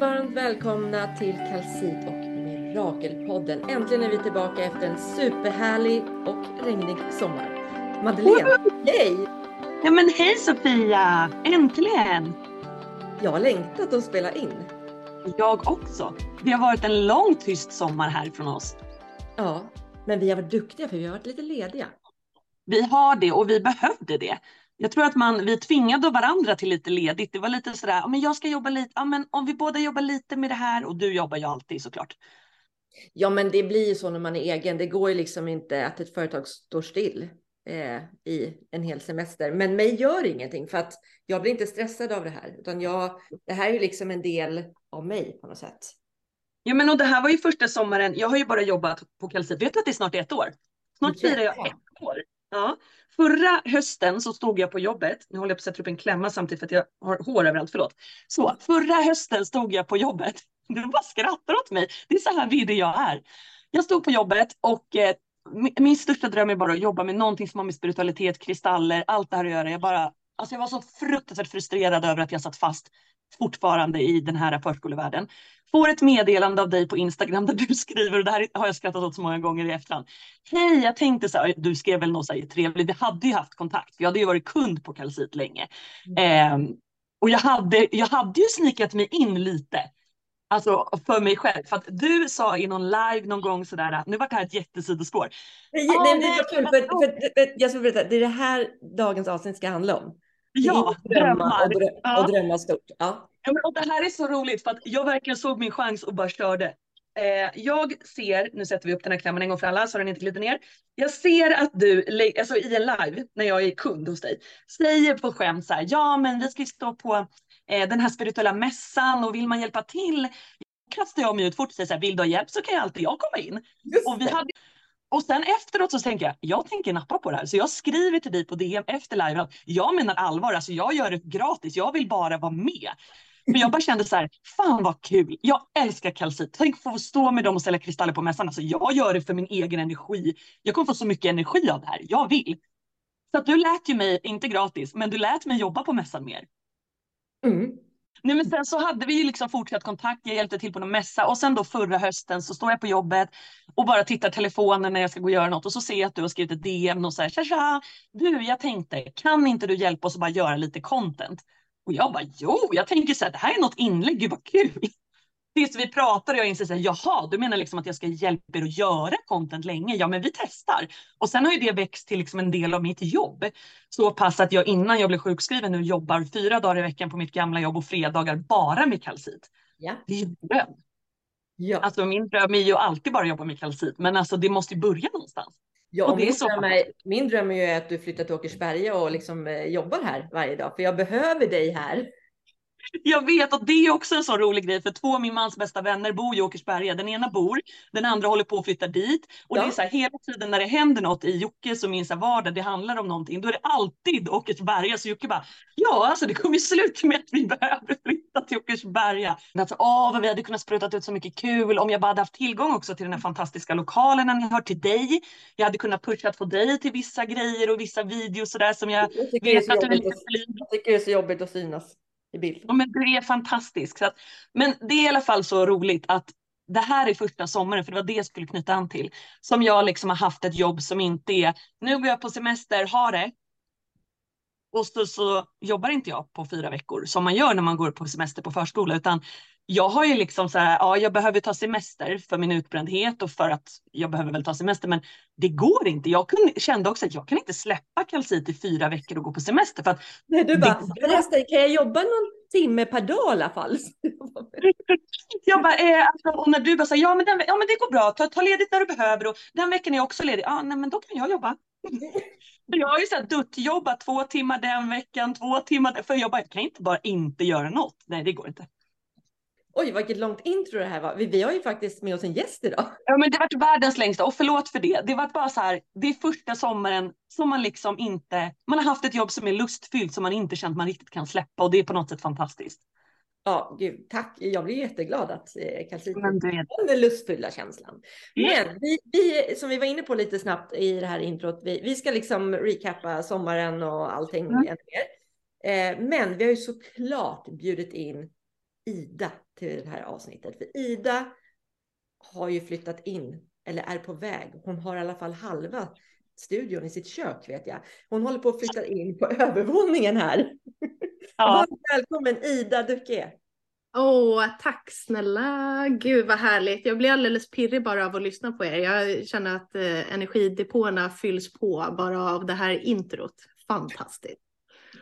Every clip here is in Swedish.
varmt välkomna till Kalsit och Mirakelpodden. Äntligen är vi tillbaka efter en superhärlig och regnig sommar. Madeleine, hej! Ja men hej Sofia! Äntligen! Jag har längtat att spela in. Jag också. Det har varit en lång tyst sommar här från oss. Ja, men vi har varit duktiga för vi har varit lite lediga. Vi har det och vi behövde det. Jag tror att man, vi tvingade varandra till lite ledigt. Det var lite sådär, men jag ska jobba lite, ja, men om vi båda jobbar lite med det här och du jobbar ju alltid såklart. Ja, men det blir ju så när man är egen. Det går ju liksom inte att ett företag står still eh, i en hel semester. Men mig gör ingenting för att jag blir inte stressad av det här, utan jag, det här är ju liksom en del av mig på något sätt. Ja, men och det här var ju första sommaren. Jag har ju bara jobbat på Kalsit. Vet du att det är snart ett år? Snart firar jag ett år. Ja. Förra hösten så stod jag på jobbet. Nu håller jag på att sätta upp en klämma samtidigt för att jag har hår överallt. Förlåt. Så förra hösten stod jag på jobbet. Du bara skrattar åt mig. Det är så här vidrig jag är. Jag stod på jobbet och eh, min största dröm är bara att jobba med någonting som har med spiritualitet, kristaller, allt det här att göra. Jag bara, alltså jag var så fruktansvärt frustrerad över att jag satt fast fortfarande i den här förskolevärlden. Får ett meddelande av dig på Instagram där du skriver, och det här har jag skrattat åt så många gånger i efterhand. Hej, jag tänkte så här, du skrev väl något så här trevligt, vi hade ju haft kontakt, vi hade ju varit kund på Kalsit länge. Mm. Eh, och jag hade, jag hade ju snikat mig in lite. Alltså för mig själv. För att du sa i någon live någon gång sådär, nu var det här ett jättesidospår. Nej, ah, nej, nej, för, för, för, för, jag ska berätta, det är det här dagens avsnitt ska handla om. Ja, drömmar. Och, drö ja. och drömma stort. Ja. Ja, men, och det här är så roligt för att jag verkligen såg min chans och bara körde. Eh, jag ser, nu sätter vi upp den här klämmen en gång för alla så den inte glider ner. Jag ser att du, alltså i en live, när jag är kund hos dig, säger på skämt så här, ja men vi ska stå på eh, den här spirituella mässan och vill man hjälpa till, kastar jag mig ut fort och säger så här, vill du ha hjälp så kan jag alltid jag komma in. och vi hade och sen efteråt så tänker jag, jag tänker nappa på det här. Så jag skriver till dig på DM efter live att jag menar allvar, alltså jag gör det gratis, jag vill bara vara med. För jag bara kände så här, fan vad kul, jag älskar kalcit. Tänk få stå med dem och sälja kristaller på mässan. Alltså jag gör det för min egen energi. Jag kommer få så mycket energi av det här, jag vill. Så att du lät ju mig, inte gratis, men du lät mig jobba på mässan mer. Mm. Nej, men sen så hade vi ju liksom fortsatt kontakt. Jag hjälpte till på någon mässa och sen då förra hösten så står jag på jobbet och bara tittar telefonen när jag ska gå och göra något och så ser jag att du har skrivit ett DM och säger tja, tja, du, jag tänkte, kan inte du hjälpa oss att bara göra lite content? Och jag bara, jo, jag tänker så här, det här är något inlägg, gud vad kul. Tills vi pratar och jag inser här, jaha, du menar liksom att jag ska hjälpa er att göra content länge? Ja, men vi testar. Och sen har ju det växt till liksom en del av mitt jobb. Så pass att jag innan jag blev sjukskriven nu jobbar fyra dagar i veckan på mitt gamla jobb och fredagar bara med kalcit. Ja. Det är ju dröm. Ja. Alltså min dröm är ju alltid bara jobba med kalcit, men alltså det måste ju börja någonstans. Ja, min, dröm är, min dröm är ju att du flyttar till Åkersberga och liksom eh, jobbar här varje dag, för jag behöver dig här. Jag vet och det är också en sån rolig grej för två av min mans bästa vänner bor i Åkersberga. Den ena bor, den andra håller på att flytta dit. Och ja. det är så här hela tiden när det händer något i Jockes och min så vardag, det handlar om någonting, då är det alltid Åkersberga. Så Jocke bara, ja alltså det kommer ju sluta med att vi behöver flytta till Åkersberga. Men alltså, åh vad vi hade kunnat spruta ut så mycket kul om jag bara hade haft tillgång också till den här fantastiska lokalen när ni hör till dig. Jag hade kunnat pusha att få dig till vissa grejer och vissa videos sådär som jag, jag vet att du vill. Jag tycker det är så jobbigt att synas i bild. Ja, men du är fantastisk. Så att, men det är i alla fall så roligt att det här är första sommaren, för det var det jag skulle knyta an till, som jag liksom har haft ett jobb som inte är, nu går jag på semester, ha det. Och så, så jobbar inte jag på fyra veckor som man gör när man går på semester på förskola, utan jag har ju liksom så här, ja, jag behöver ta semester för min utbrändhet och för att jag behöver väl ta semester, men det går inte. Jag kunde, kände också att jag kan inte släppa kalcit i fyra veckor och gå på semester för att. Nej, du bara, det, kan jag jobba någon timme per dag i alla fall? jag bara, eh, alltså, och när du bara säger ja, men den, ja, men det går bra, ta, ta ledigt när du behöver och den veckan är jag också ledig. Ja, nej, men då kan jag jobba. jag har ju så här duttjobbat två timmar den veckan, två timmar, för jag bara, jag kan inte bara inte göra något. Nej, det går inte. Oj, vilket långt intro det här var. Vi, vi har ju faktiskt med oss en gäst idag. Ja, men det varit världens längsta och förlåt för det. Det var bara så här. Det är första sommaren som man liksom inte. Man har haft ett jobb som är lustfyllt som man inte känt man riktigt kan släppa och det är på något sätt fantastiskt. Ja, gud, tack. Jag blir jätteglad att eh, Kalsit den lustfyllda känslan. Mm. Men vi, vi, som vi var inne på lite snabbt i det här introt, vi, vi ska liksom recappa sommaren och allting mm. ännu mer. Eh, men vi har ju såklart bjudit in Ida till det här avsnittet. För Ida har ju flyttat in, eller är på väg. Hon har i alla fall halva studion i sitt kök vet jag. Hon håller på att flytta in på övervåningen här. Ja. Välkommen Ida Duque. Åh, tack snälla. Gud vad härligt. Jag blir alldeles pirrig bara av att lyssna på er. Jag känner att eh, energidepåerna fylls på bara av det här introt. Fantastiskt.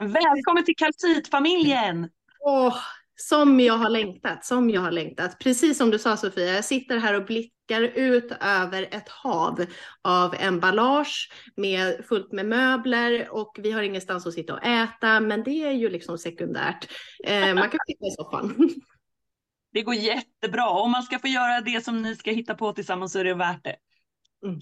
Välkommen till kalcitfamiljen! Åh, som jag har längtat, som jag har längtat. Precis som du sa Sofia, jag sitter här och blickar ut över ett hav av emballage med fullt med möbler och vi har ingenstans att sitta och äta, men det är ju liksom sekundärt. Eh, man kan sitta i soffan. Det går jättebra. Om man ska få göra det som ni ska hitta på tillsammans så är det värt det. Mm.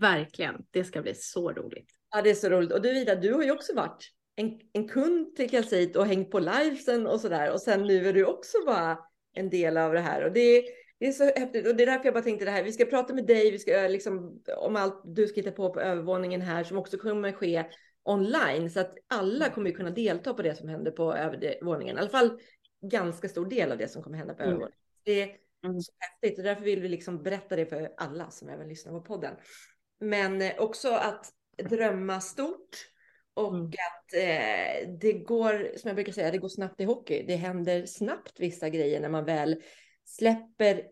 Verkligen, det ska bli så roligt. Ja, det är så roligt. Och du Ida, du har ju också varit en, en kund till Calcit och hängt på livesen och sådär. Och sen nu är du också bara en del av det här. Och det, det är så häftigt. Och det är därför jag bara tänkte det här. Vi ska prata med dig. Vi ska liksom om allt du ska hitta på på övervåningen här som också kommer ske online. Så att alla kommer kunna delta på det som händer på övervåningen. I alla fall ganska stor del av det som kommer hända på mm. övervåningen. Det är mm. så häftigt och därför vill vi liksom berätta det för alla som även lyssnar på podden. Men också att drömma stort och mm. att eh, det går, som jag brukar säga, det går snabbt i hockey. Det händer snabbt vissa grejer när man väl släpper.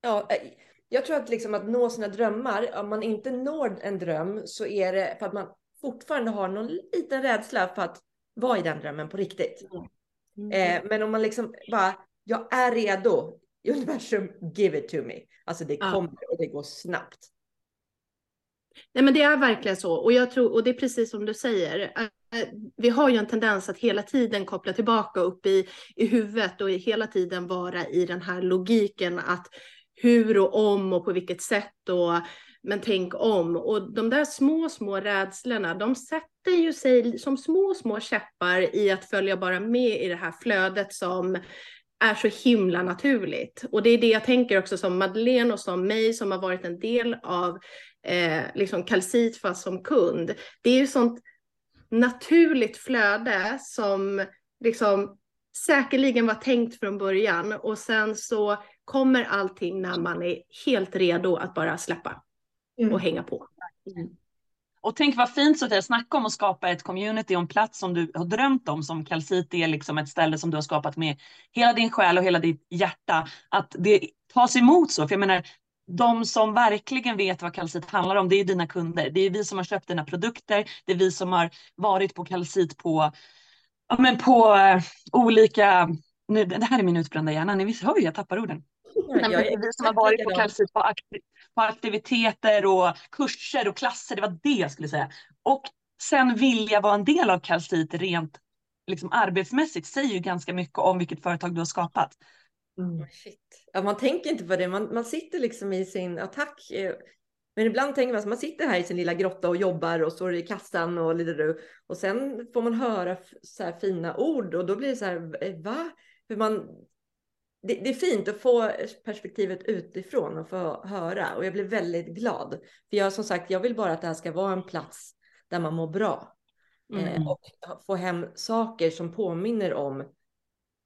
Ja, eh, jag tror att liksom att nå sina drömmar, om man inte når en dröm så är det för att man fortfarande har någon liten rädsla för att vara i den drömmen på riktigt. Mm. Eh, men om man liksom bara, jag är redo, universum, give it to me. Alltså det kommer och det går snabbt. Nej, men det är verkligen så. Och jag tror, och det är precis som du säger. Eh, vi har ju en tendens att hela tiden koppla tillbaka upp i, i huvudet och hela tiden vara i den här logiken att hur och om och på vilket sätt och men tänk om. Och de där små, små rädslorna, de sätter ju sig som små, små käppar i att följa bara med i det här flödet som är så himla naturligt. Och det är det jag tänker också som Madeleine och som mig som har varit en del av eh, liksom Calcitfa som kund. Det är ju sånt naturligt flöde som liksom säkerligen var tänkt från början och sen så kommer allting när man är helt redo att bara släppa mm. och hänga på. Mm. Och tänk vad fint så att snacka om att skapa ett community och en plats som du har drömt om som Calcit är liksom ett ställe som du har skapat med hela din själ och hela ditt hjärta. Att det tas emot så, för jag menar de som verkligen vet vad kalcit handlar om, det är dina kunder. Det är vi som har köpt dina produkter. Det är vi som har varit på kalcit på, ja, men på uh, olika, nu, det här är min utbrända hjärna, ni hör ju jag tappar orden. Ja, det är vi som har varit på kalcit på, aktiv, på aktiviteter och kurser och klasser, det var det jag skulle säga. Och sen vill jag vara en del av kalcit rent liksom arbetsmässigt säger ju ganska mycket om vilket företag du har skapat. Mm. Shit. Ja, man tänker inte på det. Man, man sitter liksom i sin attack. Eh, men ibland tänker man att man sitter här i sin lilla grotta och jobbar och står i kassan och lite och sen får man höra så här fina ord och då blir det så här, va? För man, det, det, är fint att få perspektivet utifrån och få höra och jag blir väldigt glad. För jag som sagt, jag vill bara att det här ska vara en plats där man mår bra mm. eh, och få hem saker som påminner om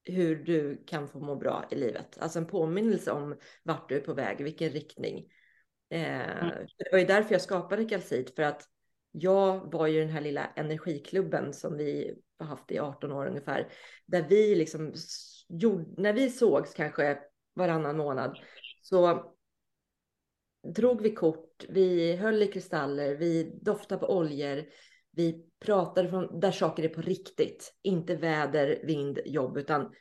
hur du kan få må bra i livet. Alltså en påminnelse om vart du är på väg, vilken riktning. Eh, mm. Det var ju därför jag skapade Calcit, för att jag var ju den här lilla energiklubben som vi har haft i 18 år ungefär, där vi liksom gjorde, när vi sågs kanske varannan månad, så drog vi kort, vi höll i kristaller, vi doftade på oljor, vi pratade från där saker är på riktigt, inte väder, vind, jobb, utan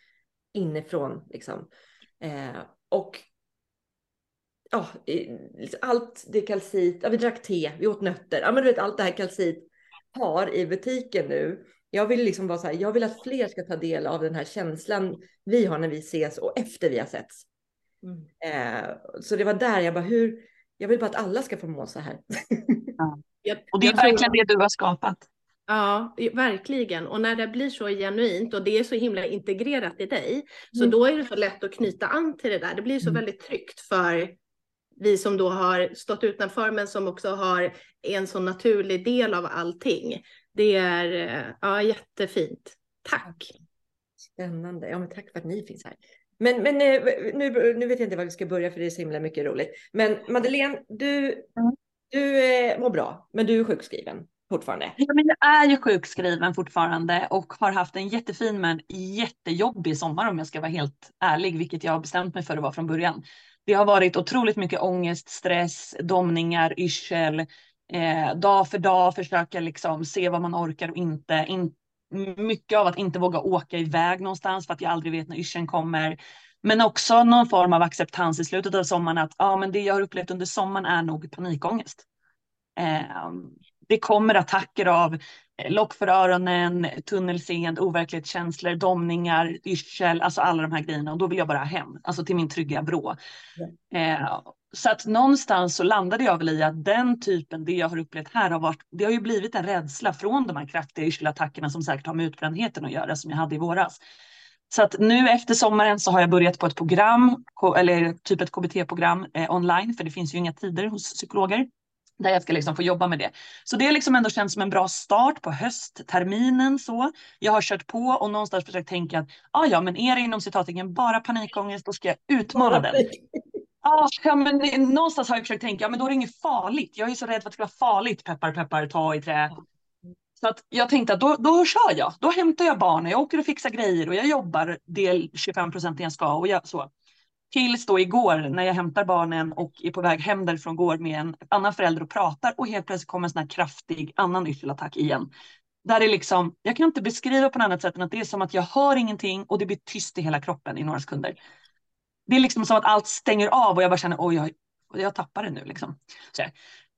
inifrån liksom. Eh, och ja, liksom allt det kalcit, ja, vi drack te, vi åt nötter, ja men du vet allt det här kalcit har i butiken nu. Jag vill liksom vara så här, jag vill att fler ska ta del av den här känslan vi har när vi ses och efter vi har setts. Mm. Eh, så det var där jag bara, hur, jag vill bara att alla ska få må så här. Ja. och det är verkligen det du har skapat. Ja, verkligen. Och när det blir så genuint och det är så himla integrerat i dig, så mm. då är det så lätt att knyta an till det där. Det blir så mm. väldigt tryggt för vi som då har stått utanför men som också har en så naturlig del av allting. Det är ja, jättefint. Tack. Spännande. Ja, men tack för att ni finns här. Men, men eh, nu, nu vet jag inte var vi ska börja för det är så himla mycket roligt. Men Madeleine, du, mm du eh, mår bra, men du är sjukskriven fortfarande. Ja, men jag är ju sjukskriven fortfarande och har haft en jättefin men jättejobbig sommar om jag ska vara helt ärlig, vilket jag har bestämt mig för att vara från början. Det har varit otroligt mycket ångest, stress, domningar, yrsel, eh, dag för dag försöka liksom se vad man orkar och inte. In, mycket av att inte våga åka iväg någonstans för att jag aldrig vet när yrseln kommer. Men också någon form av acceptans i slutet av sommaren att ja, men det jag har upplevt under sommaren är nog panikångest. Eh, det kommer attacker av eh, lock för öronen, tunnelseende, overklighetskänslor, domningar, yrsel, alltså alla de här grejerna. Och då vill jag bara hem, alltså till min trygga. Mm. Eh, så att någonstans så landade jag väl i att den typen, det jag har upplevt här har varit, det har ju blivit en rädsla från de här kraftiga yrselattackerna som säkert har med utbrändheten att göra som jag hade i våras. Så att nu efter sommaren så har jag börjat på ett program, eller typ ett KBT-program eh, online, för det finns ju inga tider hos psykologer där jag ska liksom få jobba med det. Så det liksom ändå känns som en bra start på höstterminen. Så. Jag har kört på och någonstans försökt tänka att ah, ja, men är det inom citattecken bara panikångest, då ska jag utmana den. Ah, ja, men någonstans har jag försökt tänka, ja, men då är det inget farligt. Jag är så rädd för att det ska vara farligt, peppar, peppar, ta i trä. Så att jag tänkte att då, då kör jag. Då hämtar jag barnen, jag åker och fixar grejer och jag jobbar del 25 procent jag ska och jag, så. Tills då igår när jag hämtar barnen och är på väg hem därifrån går med en annan förälder och pratar och helt plötsligt kommer en sån här kraftig annan yrselattack igen. Där det liksom, jag kan inte beskriva på något annat sätt än att det är som att jag hör ingenting och det blir tyst i hela kroppen i några sekunder. Det är liksom som att allt stänger av och jag bara känner oj, jag, jag tappar det nu liksom. Så,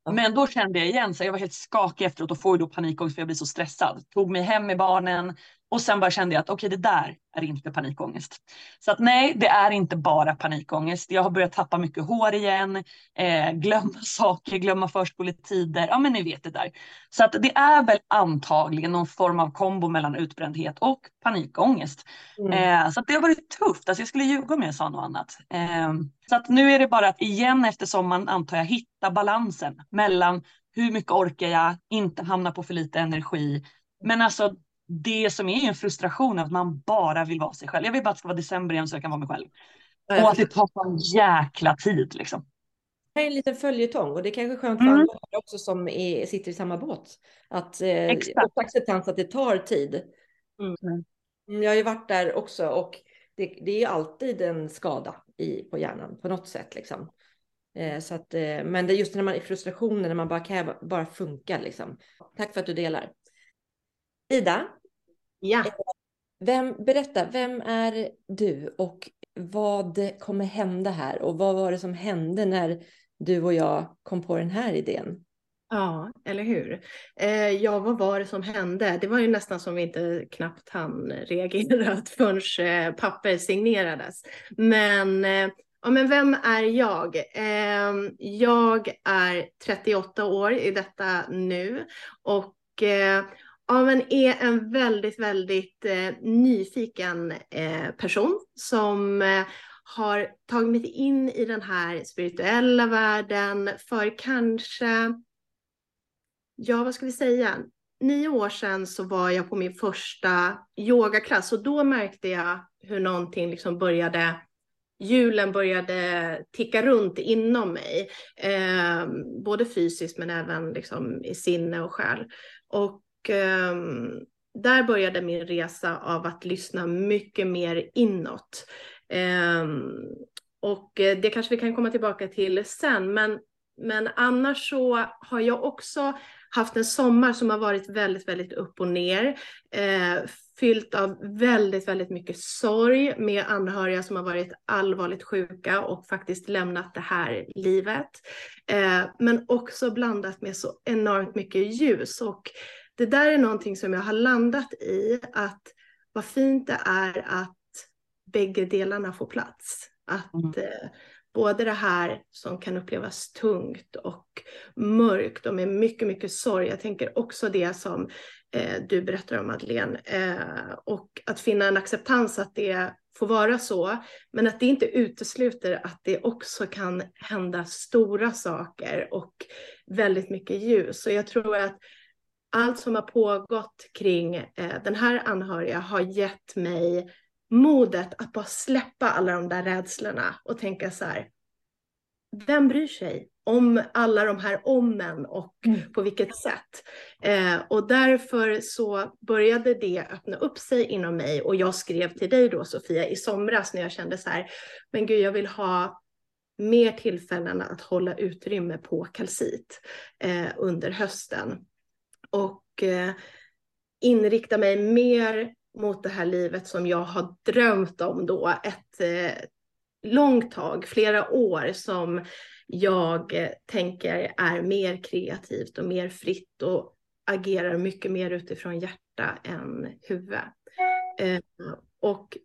men då kände jag igen, så jag var helt skakig efteråt och får då panikångest för jag blir så stressad. Tog mig hem med barnen och sen bara kände jag att okej, okay, det där är inte panikångest. Så att nej, det är inte bara panikångest. Jag har börjat tappa mycket hår igen, eh, glömma saker, glömma förskoletider. Ja, men ni vet det där. Så att det är väl antagligen någon form av kombo mellan utbrändhet och panikångest. Mm. Eh, så att det har varit tufft. Alltså jag skulle ljuga om jag sa något annat. Eh, så att nu är det bara att igen efter sommaren antar jag hitta balansen mellan hur mycket orkar jag, inte hamna på för lite energi. Men alltså det som är en frustration att man bara vill vara sig själv. Jag vill bara att det ska vara december igen så jag kan vara mig själv. Och att det tar sån jäkla tid liksom. Det är en liten följetong och det är kanske skönt för mm. andra också som är, sitter i samma båt. Att eh, acceptans att det tar tid. Mm. mm. Jag har ju varit där också och det, det är alltid en skada i, på hjärnan på något sätt liksom. Eh, så att, eh, men det är just när man är frustrationen, när man bara kan bara funka liksom. Tack för att du delar. Ida, Ja. Eh, vem, berätta, vem är du och vad kommer hända här? Och vad var det som hände när du och jag kom på den här idén? Ja, eller hur? Eh, ja, vad var det som hände? Det var ju nästan som vi inte knappt hann reagera förrän eh, papper signerades. Men, eh, ja, men vem är jag? Eh, jag är 38 år i detta nu och eh, ja, men är en väldigt, väldigt eh, nyfiken eh, person som eh, har tagit mig in i den här spirituella världen för kanske, ja vad ska vi säga, nio år sedan så var jag på min första yogaklass och då märkte jag hur någonting liksom började hjulen började ticka runt inom mig, eh, både fysiskt men även liksom i sinne och själ. Och eh, där började min resa av att lyssna mycket mer inåt. Ehm, eh, och det kanske vi kan komma tillbaka till sen, men, men annars så har jag också haft en sommar som har varit väldigt, väldigt upp och ner. Eh, fyllt av väldigt, väldigt mycket sorg med anhöriga som har varit allvarligt sjuka och faktiskt lämnat det här livet. Eh, men också blandat med så enormt mycket ljus och det där är någonting som jag har landat i, att vad fint det är att bägge delarna får plats. Att mm. eh, både det här som kan upplevas tungt och mörkt och med mycket, mycket sorg. Jag tänker också det som eh, du berättar om Madeleine. Eh, och att finna en acceptans att det får vara så. Men att det inte utesluter att det också kan hända stora saker och väldigt mycket ljus. Så jag tror att allt som har pågått kring eh, den här anhöriga har gett mig modet att bara släppa alla de där rädslorna och tänka så här, vem bryr sig om alla de här ommen och mm. på vilket sätt? Eh, och därför så började det öppna upp sig inom mig och jag skrev till dig då Sofia i somras när jag kände så här, men gud jag vill ha mer tillfällen att hålla utrymme på kalcit eh, under hösten. Och eh, inrikta mig mer mot det här livet som jag har drömt om då ett eh, långt tag, flera år som jag eh, tänker är mer kreativt och mer fritt och agerar mycket mer utifrån hjärta än huvud. Eh, och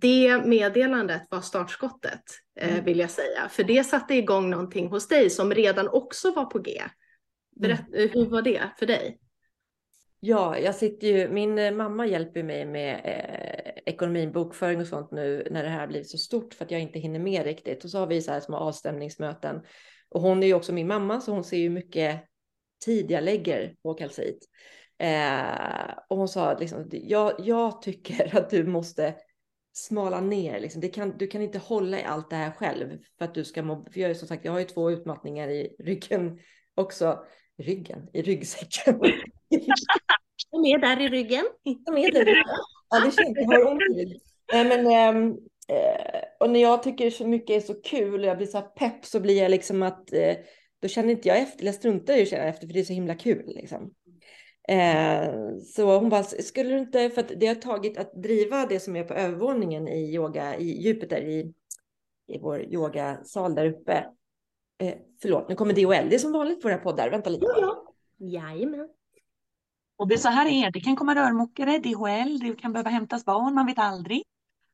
det meddelandet var startskottet eh, mm. vill jag säga, för det satte igång någonting hos dig som redan också var på G. Berätt, mm. Hur var det för dig? Ja, jag sitter ju, min eh, mamma hjälper mig med eh, ekonomin, bokföring och sånt nu när det här har blivit så stort för att jag inte hinner med riktigt. Och så har vi så här små avstämningsmöten. Och hon är ju också min mamma så hon ser ju mycket tid jag lägger på kalcit. Eh, och hon sa liksom, jag, jag tycker att du måste smala ner. Liksom. Det kan, du kan inte hålla i allt det här själv för att du ska må. För jag, är som sagt, jag har ju två utmattningar i ryggen också. Ryggen, i ryggsäcken. De är där i ryggen. De är där i ryggen. Ja, det känns, jag har ont i ryggen. men, ähm, äh, och när jag tycker så mycket är så kul och jag blir så här pepp så blir jag liksom att äh, då känner inte jag efter, jag struntar i att känna efter för det är så himla kul liksom. Eh, så hon bara, skulle du inte, för att det har tagit att driva det som är på övervåningen i yoga, i Jupiter, i, i vår yogasal där uppe. Eh, förlåt, nu kommer DHL, det är som vanligt på våra poddar, vänta lite. Ja, Jajamän. Och det är så här är det kan komma rörmokare, DHL, det kan behöva hämtas barn, man vet aldrig.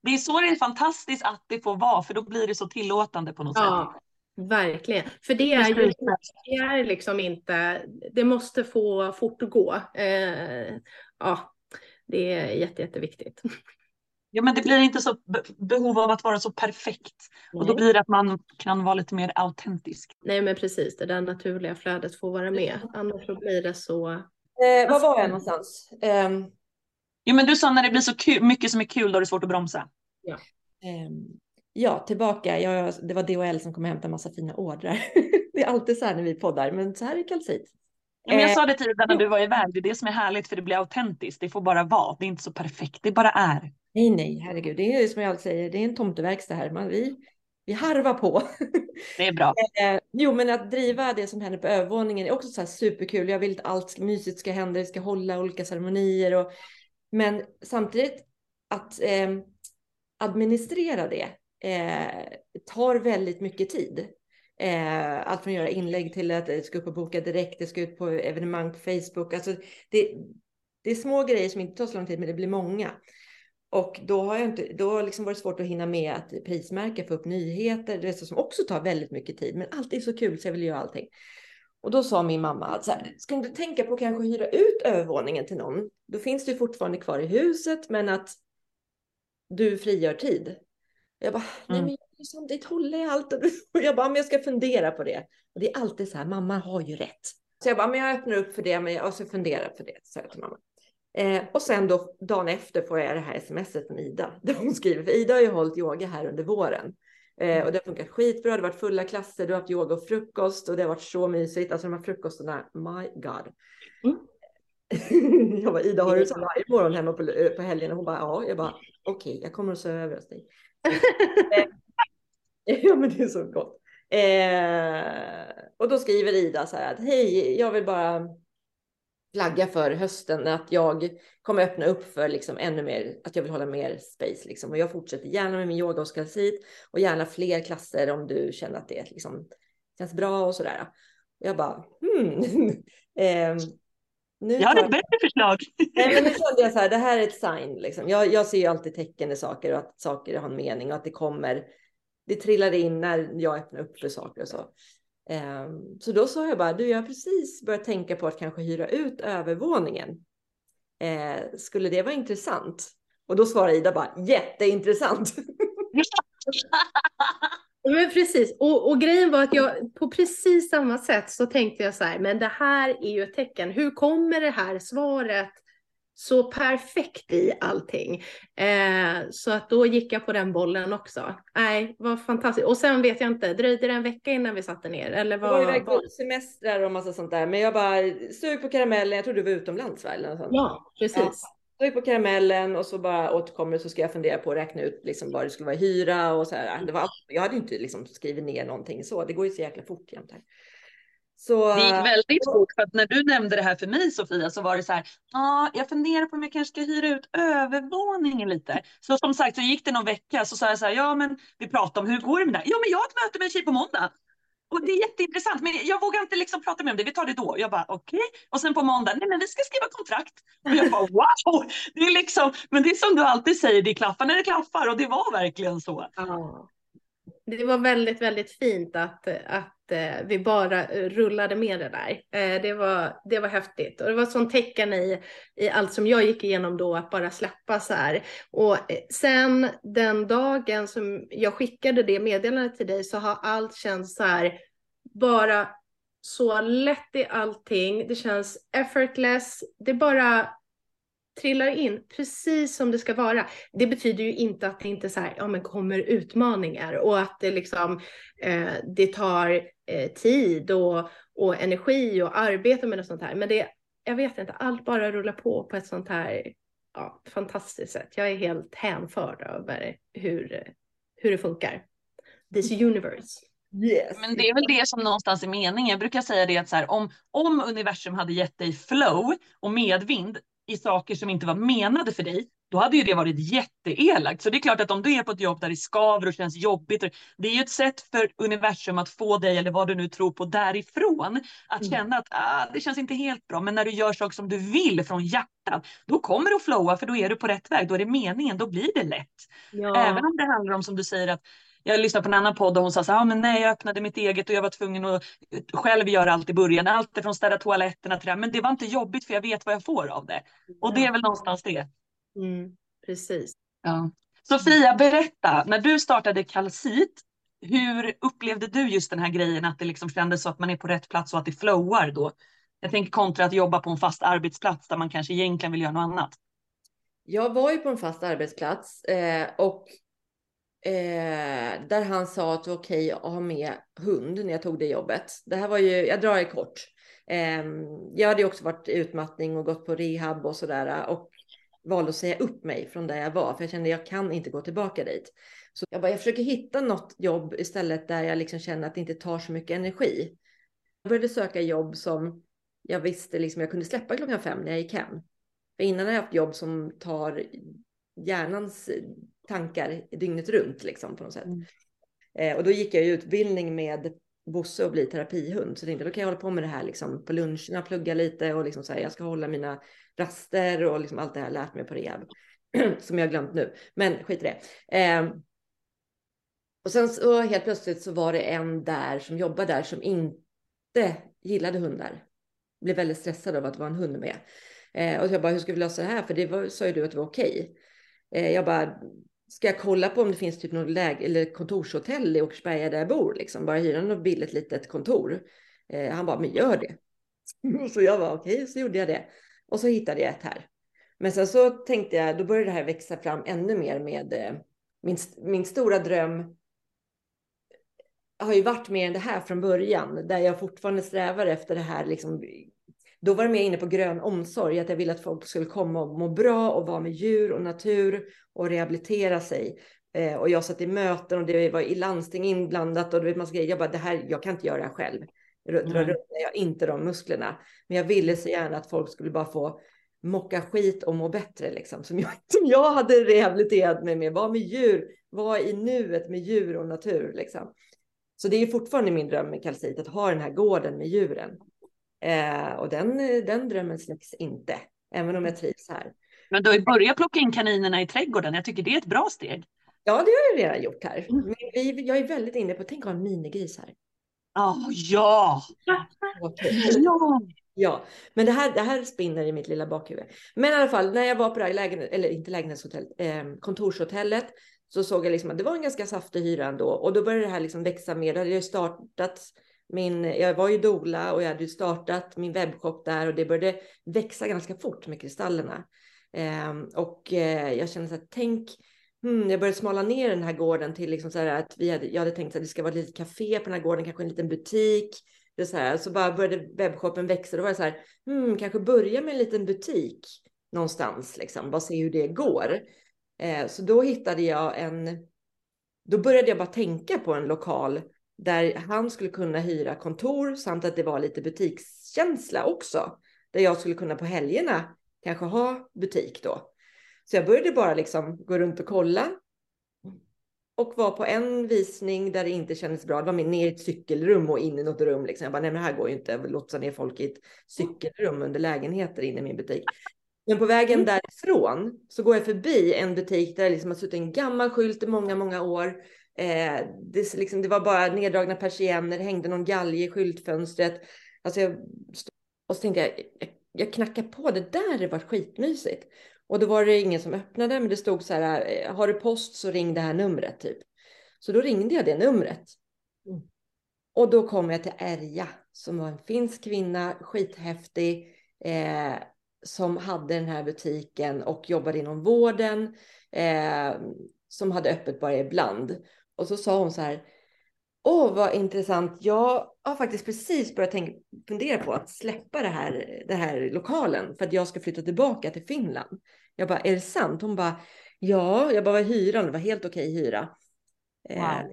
Det är så det är fantastiskt att det får vara, för då blir det så tillåtande på något ja. sätt. Verkligen, för det är ju det är liksom inte, det måste få fortgå. Eh, ja, det är jätte, jätteviktigt. Ja, men det blir inte så behov av att vara så perfekt Nej. och då blir det att man kan vara lite mer autentisk. Nej, men precis, det där naturliga flödet får vara med, annars så blir det så. Eh, var var jag någonstans? Um... Jo, men du sa när det blir så kul, mycket som är kul, då är det svårt att bromsa. Ja. Um, ja, tillbaka. Jag, det var DHL som kom och hämtade en massa fina ordrar. det är alltid så här när vi poddar, men så här är kalcit. Men jag sa det tidigare när du var iväg, det är det som är härligt för det blir autentiskt. Det får bara vara, det är inte så perfekt, det bara är. Nej, nej, herregud, det är som jag alltid säger, det är en tomteverkstad här. Man, vi, vi harvar på. Det är bra. Eh, jo, men att driva det som händer på övervåningen är också så superkul. Jag vill att allt mysigt ska hända, vi ska hålla olika ceremonier och men samtidigt att eh, administrera det eh, tar väldigt mycket tid. Eh, allt från att göra inlägg till att det ska upp och boka direkt, det ska ut på evenemang på Facebook. Alltså det, det är små grejer som inte tar så lång tid, men det blir många. Och då har jag inte, då har liksom varit svårt att hinna med att prismärka, få upp nyheter, det som också tar väldigt mycket tid. Men allt är så kul så jag vill göra allting. Och då sa min mamma att så här, ska du tänka på att kanske hyra ut övervåningen till någon? Då finns du fortfarande kvar i huset, men att du frigör tid. Jag bara, nej mm. men samtidigt håller jag allt. Och jag bara, men jag ska fundera på det. Och det är alltid så här, mamma har ju rätt. Så jag bara, men jag öppnar upp för det, men jag ska fundera på det, sa jag till mamma. Eh, och sen då dagen efter får jag det här smset från Ida där hon skriver, för Ida har ju hållit yoga här under våren. Eh, mm. och det har funkat skitbra, det har varit fulla klasser, du har haft yoga och frukost och det har varit så mysigt. Alltså de här frukostarna, my God. Mm. jag bara, Ida har du så varje morgon hemma på, eh, på helgen? Och hon bara, ja. Jag bara, okej, okay, jag kommer att sova över hos dig. ja, men det är så gott. Eh, och då skriver Ida så här att hej, jag vill bara flagga för hösten att jag kommer öppna upp för liksom ännu mer, att jag vill hålla mer space liksom. Och jag fortsätter gärna med min yoga och skalsit och gärna fler klasser om du känner att det liksom känns bra och sådär. Och jag bara, hmm. eh, nu jag har ett bättre förslag. Nej, men nu kände jag så här, det här är ett sign. Liksom. Jag, jag ser ju alltid tecken i saker och att saker har en mening och att det kommer. Det trillar in när jag öppnar upp för saker och så. Ehm, så då sa jag bara, du, jag har precis börjat tänka på att kanske hyra ut övervåningen. Ehm, skulle det vara intressant? Och då svarade Ida bara, jätteintressant. Men precis, och, och, grejen var att jag på precis samma sätt så tänkte jag så här, men det här är ju ett tecken. Hur kommer det här svaret så perfekt i allting. Eh, så att då gick jag på den bollen också. Nej, vad fantastiskt. Och sen vet jag inte, dröjde det en vecka innan vi satte ner? Eller vad, det var iväg på semestrar och massa sånt där. Men jag bara sug på karamellen. Jag tror du var utomlands va? Eller sånt. Ja, precis. Ja. På karamellen och så bara återkommer så ska jag fundera på att räkna ut liksom vad det skulle vara hyra och så här. Det var, jag hade inte liksom skrivit ner någonting så. Det går ju så jäkla fort jämt här. Så, det gick väldigt fort för att när du nämnde det här för mig Sofia så var det så här. Ja, ah, jag funderar på om jag kanske ska hyra ut övervåningen lite. Så som sagt så gick det någon vecka så sa jag så här. Ja, men vi pratade om hur går det med det? Ja, men jag har ett möte med en tjej på måndag. Och det är jätteintressant, men jag vågar inte liksom prata med om det. Vi tar det då. Jag bara okej. Okay. Och sen på måndag, nej men vi ska skriva kontrakt. Och jag bara wow. Det är liksom, men det är som du alltid säger, det klaffar när det klaffar och det var verkligen så. Ja. Det var väldigt, väldigt fint att, att eh, vi bara rullade med det där. Eh, det, var, det var häftigt och det var sån tecken i, i allt som jag gick igenom då att bara släppa så här. Och eh, sen den dagen som jag skickade det meddelandet till dig så har allt känts så här bara så lätt i allting. Det känns effortless. Det bara trillar in precis som det ska vara. Det betyder ju inte att det inte så här, ja, men kommer utmaningar och att det liksom eh, det tar eh, tid och, och energi och arbete med något sånt här. Men det, jag vet inte, allt bara rullar på på ett sånt här ja, fantastiskt sätt. Jag är helt hänförd över hur, hur det funkar. This universe. Yes. Men det är väl det som någonstans är meningen. Jag brukar säga det att så här, om, om universum hade gett dig flow och medvind, i saker som inte var menade för dig, då hade ju det varit jätteelakt. Så det är klart att om du är på ett jobb där det skaver och känns jobbigt, det är ju ett sätt för universum att få dig, eller vad du nu tror på, därifrån. Att mm. känna att ah, det känns inte helt bra, men när du gör saker som du vill från hjärtat, då kommer det att flowa, för då är du på rätt väg, då är det meningen, då blir det lätt. Ja. Även om det handlar om, som du säger, att jag lyssnade på en annan podd och hon sa så här, ah, men nej, jag öppnade mitt eget och jag var tvungen att själv göra allt i början. Allt från städa toaletterna till det. Men det var inte jobbigt för jag vet vad jag får av det. Och det är väl någonstans det. Mm, precis. Ja. Sofia, berätta, när du startade Kalsit, hur upplevde du just den här grejen att det liksom kändes så att man är på rätt plats och att det flowar då? Jag tänker kontra att jobba på en fast arbetsplats där man kanske egentligen vill göra något annat. Jag var ju på en fast arbetsplats eh, och Eh, där han sa att det var okej att ha med hund när jag tog det jobbet. Det här var ju, jag drar det kort. Eh, jag hade också varit i utmattning och gått på rehab och sådär eh, och valde att säga upp mig från där jag var för jag kände att jag kan inte gå tillbaka dit. Så jag bara, jag försöker hitta något jobb istället där jag liksom känner att det inte tar så mycket energi. Jag började söka jobb som jag visste liksom jag kunde släppa klockan fem när jag gick hem. För innan har jag haft jobb som tar hjärnans tankar dygnet runt liksom på något sätt. Mm. Eh, och då gick jag i utbildning med Bosse och bli terapihund. Så jag tänkte då kan jag hålla på med det här liksom på luncherna, plugga lite och liksom så här, jag ska hålla mina raster och liksom allt det här lärt mig på rehab. som jag glömt nu, men skit i det. Eh, och sen så helt plötsligt så var det en där som jobbade där som inte gillade hundar. Blev väldigt stressad av att det var en hund med. Eh, och jag bara, hur ska vi lösa det här? För det var, sa ju du att det var okej. Eh, jag bara, ska jag kolla på om det finns typ något läge eller kontorshotell i Åkersberga där jag bor, liksom bara hyra något billigt litet kontor. Eh, han bara, men gör det. så jag var okej, okay, så gjorde jag det. Och så hittade jag ett här. Men sen så tänkte jag, då började det här växa fram ännu mer med eh, min, min stora dröm har ju varit mer än det här från början, där jag fortfarande strävar efter det här liksom, då var det mer inne på grön omsorg, att jag ville att folk skulle komma och må bra och vara med djur och natur och rehabilitera sig. Eh, och jag satt i möten och det var i landsting inblandat och det var massa grejer. Jag bara, det här, jag kan inte göra det här själv. Dra mm. runt jag inte de musklerna. Men jag ville så gärna att folk skulle bara få mocka skit och må bättre, liksom. Som jag, som jag hade rehabiliterat mig med. Var med djur, var i nuet med djur och natur, liksom. Så det är fortfarande min dröm med kalcit, att ha den här gården med djuren. Eh, och den, den drömmen släcks inte, även om jag trivs här. Men du har ju börjat plocka in kaninerna i trädgården. Jag tycker det är ett bra steg. Ja, det har jag redan gjort här. Mm. Men vi, jag är väldigt inne på, tänk att ha en minigris här. Oh, ja! ja! Ja, men det här, det här spinner i mitt lilla bakhuvud. Men i alla fall, när jag var på det här lägenhet, eller inte lägenhetshotellet, eh, kontorshotellet, så såg jag liksom att det var en ganska saftig hyra ändå. Och då började det här liksom växa mer. Det hade ju startats min, jag var ju dola och jag hade ju startat min webbshop där och det började växa ganska fort med kristallerna. Eh, och eh, jag kände så här, tänk, hmm, jag började smala ner den här gården till liksom så här att vi hade, jag hade tänkt att det ska vara ett litet café på den här gården, kanske en liten butik. Det så, här, så bara började webbshoppen växa. Då var det så här, hmm, kanske börja med en liten butik någonstans, liksom, bara se hur det går. Eh, så då hittade jag en, då började jag bara tänka på en lokal där han skulle kunna hyra kontor samt att det var lite butikskänsla också. Där jag skulle kunna på helgerna kanske ha butik då. Så jag började bara liksom gå runt och kolla. Och var på en visning där det inte kändes bra. Det var ner i ett cykelrum och in i något rum. Liksom. Jag bara, nej men det här går ju inte. Lotsa ner folk i ett cykelrum under lägenheter inne i min butik. Men på vägen mm. därifrån så går jag förbi en butik där det liksom har suttit en gammal skylt i många, många år. Eh, det, liksom, det, var bara neddragna persienner, hängde någon galge i skyltfönstret. Alltså jag, och så tänkte jag, jag, jag knackar på, det där det var skitmysigt. Och då var det ingen som öppnade, men det stod så här, eh, har du post så ring det här numret typ. Så då ringde jag det numret. Mm. Och då kom jag till Erja som var en finsk kvinna, skithäftig. Eh, som hade den här butiken och jobbade inom vården eh, som hade öppet bara ibland. Och så sa hon så här. Åh, vad intressant. Jag har faktiskt precis börjat tänka, fundera på att släppa det här, det här lokalen för att jag ska flytta tillbaka till Finland. Jag bara, är det sant? Hon bara, ja, jag bara, vad hyran? Det var helt okej hyra. Eh, wow. Eh,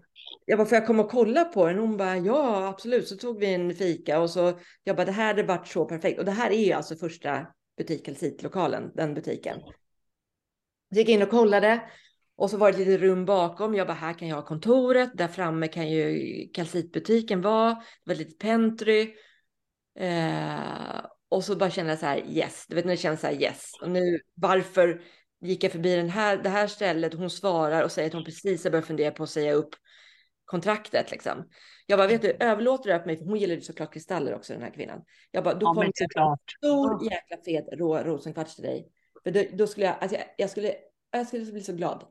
jag bara, får jag komma och kolla på den? Hon bara, ja, absolut. Så tog vi en fika och så, jag bara, det här hade varit så perfekt. Och det här är ju alltså första butik, Kalsitlokalen, den butiken. Så gick in och kollade och så var det ett litet rum bakom. Jag bara, här kan jag ha kontoret. Där framme kan ju kalcitbutiken vara. Det var ett litet pentry. Eh, och så bara kände jag så här, yes. Du vet när det känns så här, yes. Och nu, varför gick jag förbi den här, det här stället? Hon svarar och säger att hon precis har börjat fundera på att säga upp kontraktet liksom. Jag bara, vet du, överlåter det på mig, för hon gillar ju såklart kristaller också den här kvinnan. Jag bara, då ja, kommer en stor jäkla fet rå rosenkvarts till dig. För då, då skulle jag, alltså jag, jag, skulle, jag skulle bli så glad.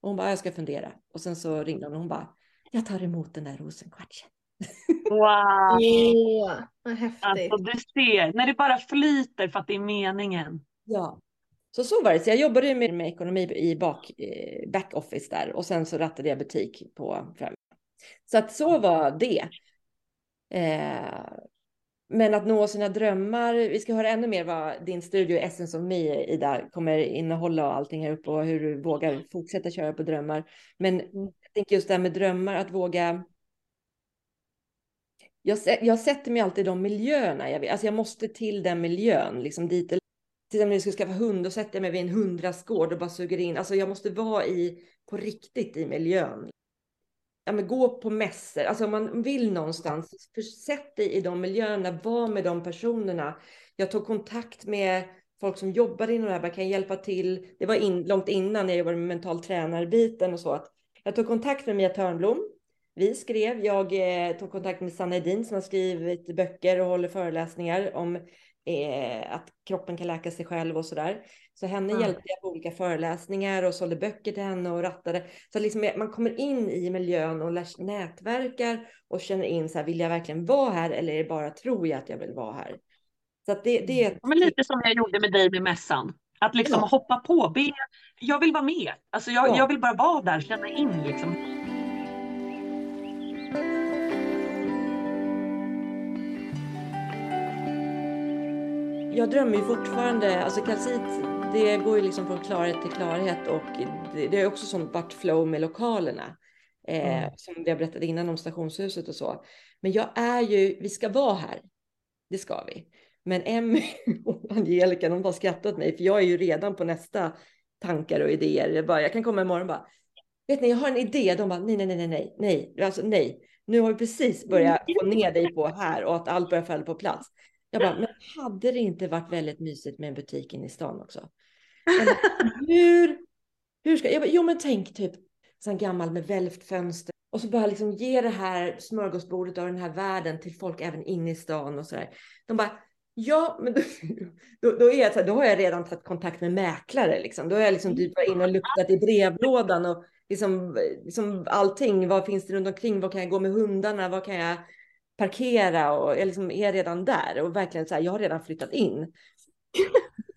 Och hon bara, jag ska fundera. Och sen så ringde hon och hon bara, jag tar emot den där rosenkvartsen. Wow! Vad häftigt. Alltså du ser, när det bara flyter för att det är meningen. Ja. Så så var det. Så jag jobbade med, med ekonomi i bak, eh, backoffice där och sen så rattade jag butik på fram. Så att så var det. Eh, men att nå sina drömmar. Vi ska höra ännu mer vad din studio Essence of Me, Ida, kommer innehålla och allting här uppe och hur du vågar fortsätta köra på drömmar. Men mm. jag tänker just det här med drömmar, att våga jag, jag sätter mig alltid i de miljöerna. Jag, alltså jag måste till den miljön, liksom dit. Till exempel när jag ska skaffa hund, då sätter jag mig vid en hundrastgård och bara suger in. Alltså jag måste vara i, på riktigt i miljön. Ja, men gå på mässor, alltså om man vill någonstans, sätt dig i de miljöerna, var med de personerna. Jag tog kontakt med folk som jobbar inom det här, kan hjälpa till. Det var in, långt innan jag jobbade med mental tränarbiten och så. Att jag tog kontakt med Mia Törnblom vi skrev, jag eh, tog kontakt med Sanna Edin som har skrivit böcker och håller föreläsningar om eh, att kroppen kan läka sig själv och sådär. Så henne mm. hjälpte jag på olika föreläsningar och sålde böcker till henne och rattade. Så liksom man kommer in i miljön och lär, nätverkar och känner in så här, vill jag verkligen vara här eller är det bara tror jag att jag vill vara här? Så det, det är... Men lite som jag gjorde med dig med mässan. Att liksom ja. hoppa på, be, jag vill vara med. Alltså jag, ja. jag vill bara vara där, känna in liksom. Jag drömmer ju fortfarande, alltså kalcit, det går ju liksom från klarhet till klarhet och det, det är också sånt vart flow med lokalerna. Eh, mm. Som vi har berättat innan om stationshuset och så. Men jag är ju, vi ska vara här. Det ska vi. Men Emmy och Angelica, de har skrattat åt mig, för jag är ju redan på nästa tankar och idéer. Jag, bara, jag kan komma imorgon och bara, vet ni, jag har en idé. De bara, nej, nej, nej, nej, nej, alltså nej. Nu har vi precis börjat få ner dig på här och att allt börjar falla på plats. Jag bara, men hade det inte varit väldigt mysigt med en butik inne i stan också? Bara, hur, hur ska jag? Bara, jo, men tänk typ sån gammal med välvt fönster och så bara liksom ge det här smörgåsbordet av den här världen till folk även inne i stan och så där. De bara, ja, men då, då, då, är jag, så här, då har jag redan tagit kontakt med mäklare. Liksom. Då har jag liksom typ varit inne och luktat i brevlådan och liksom, liksom allting. Vad finns det runt omkring? Vad kan jag gå med hundarna? Vad kan jag parkera och jag liksom är redan där och verkligen så här, jag har redan flyttat in.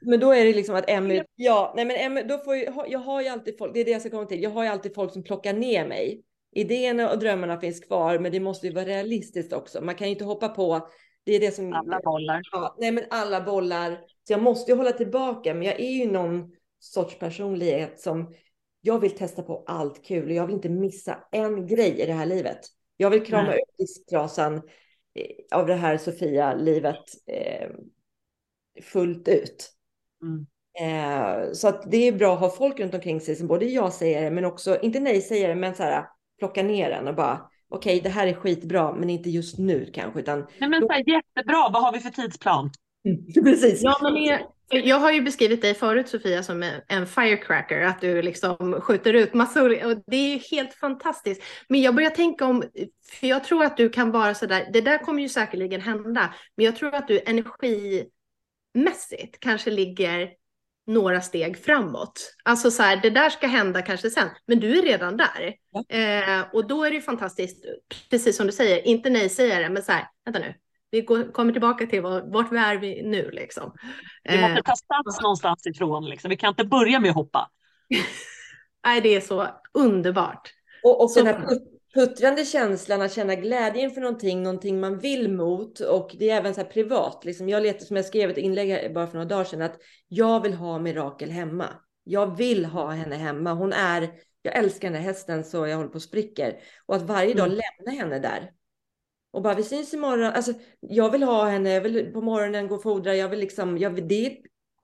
Men då är det liksom att Emmy, ja, nej men Emmy, då får ju, jag har ju alltid folk, det är det jag ska komma till, jag har ju alltid folk som plockar ner mig. Idéerna och drömmarna finns kvar, men det måste ju vara realistiskt också. Man kan ju inte hoppa på, det är det som... Alla bollar. Ja, nej men alla bollar. Så jag måste ju hålla tillbaka, men jag är ju någon sorts personlighet som jag vill testa på allt kul och jag vill inte missa en grej i det här livet. Jag vill krama Nej. ut disktrasan eh, av det här Sofia-livet eh, fullt ut. Mm. Eh, så att det är bra att ha folk runt omkring sig som både jag säger men också, inte nej säger men så här, plocka ner den och bara okej, okay, det här är skitbra, men inte just nu kanske. Utan, nej, men så här, jättebra, vad har vi för tidsplan? Precis. Ja, men jag har ju beskrivit dig förut Sofia som en firecracker, att du liksom skjuter ut massor och det är ju helt fantastiskt. Men jag börjar tänka om, för jag tror att du kan vara sådär, det där kommer ju säkerligen hända, men jag tror att du energimässigt kanske ligger några steg framåt. Alltså så här, det där ska hända kanske sen, men du är redan där. Ja. Eh, och då är det ju fantastiskt, precis som du säger, inte nej säger det, men så här, vänta nu, vi går, kommer tillbaka till var, vart vi är vi nu liksom. Vi måste ta sats eh, någonstans ifrån, liksom. vi kan inte börja med att hoppa. Nej, det är så underbart. Och, och så... den här puttrande känslan att känna glädje inför någonting, någonting man vill mot och det är även så här privat. Liksom jag letar, som jag skrev ett inlägg bara för några dagar sedan, att jag vill ha Mirakel hemma. Jag vill ha henne hemma. Hon är, jag älskar den här hästen så jag håller på att spricker. Och att varje dag mm. lämna henne där och bara vi syns imorgon. Alltså, jag vill ha henne, jag vill på morgonen gå och fodra. Jag vill liksom, jag vill, det är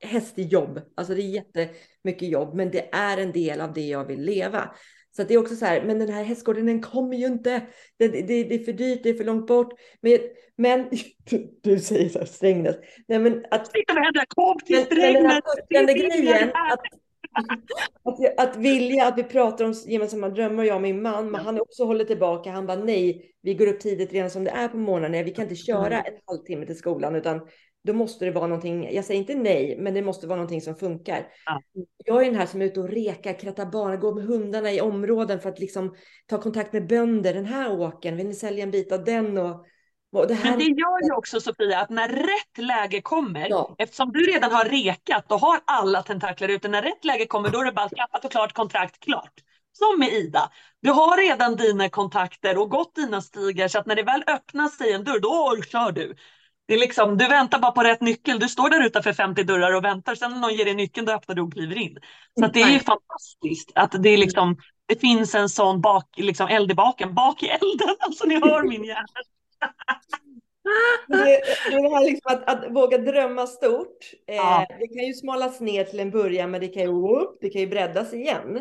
hästjobb. Alltså det är jättemycket jobb, men det är en del av det jag vill leva. Så det är också så här, men den här hästgården den kommer ju inte. Det, det, det är för dyrt, det är för långt bort. Men, men du säger så här, Strängnäs. Nej, men att... Kom till Strängnäs! Den, den, den grejen, att, att, att vilja att vi pratar om gemensamma drömmar, jag och min man, men han också håller tillbaka. Han bara nej, vi går upp tidigt redan som det är på morgonen. Vi kan inte köra en halvtimme till skolan, utan då måste det vara någonting. Jag säger inte nej, men det måste vara någonting som funkar. Ja. Jag är den här som är ute och rekar, krattar barn, går med hundarna i områden för att liksom ta kontakt med bönder. Den här åken, vill ni sälja en bit av den? Och det här... Men det gör ju också Sofia att när rätt läge kommer, ja. eftersom du redan har rekat och har alla tentakler ute, när rätt läge kommer då är det bara skaffat och klart, kontrakt klart. Som med Ida. Du har redan dina kontakter och gått dina stigar så att när det väl öppnar sig en dörr, då kör du. Det är liksom, du väntar bara på rätt nyckel. Du står där utanför 50 dörrar och väntar. Sen när någon ger dig nyckeln, då öppnar du och kliver in. Så det är ju fantastiskt att det, är liksom, det finns en sån bak, liksom eld i baken, bak i elden. Alltså ni hör min hjärna. Det, det, är det här liksom att, att, våga drömma stort. Eh, ja. Det kan ju smalas ner till en början, men det kan ju upp, det kan ju breddas igen.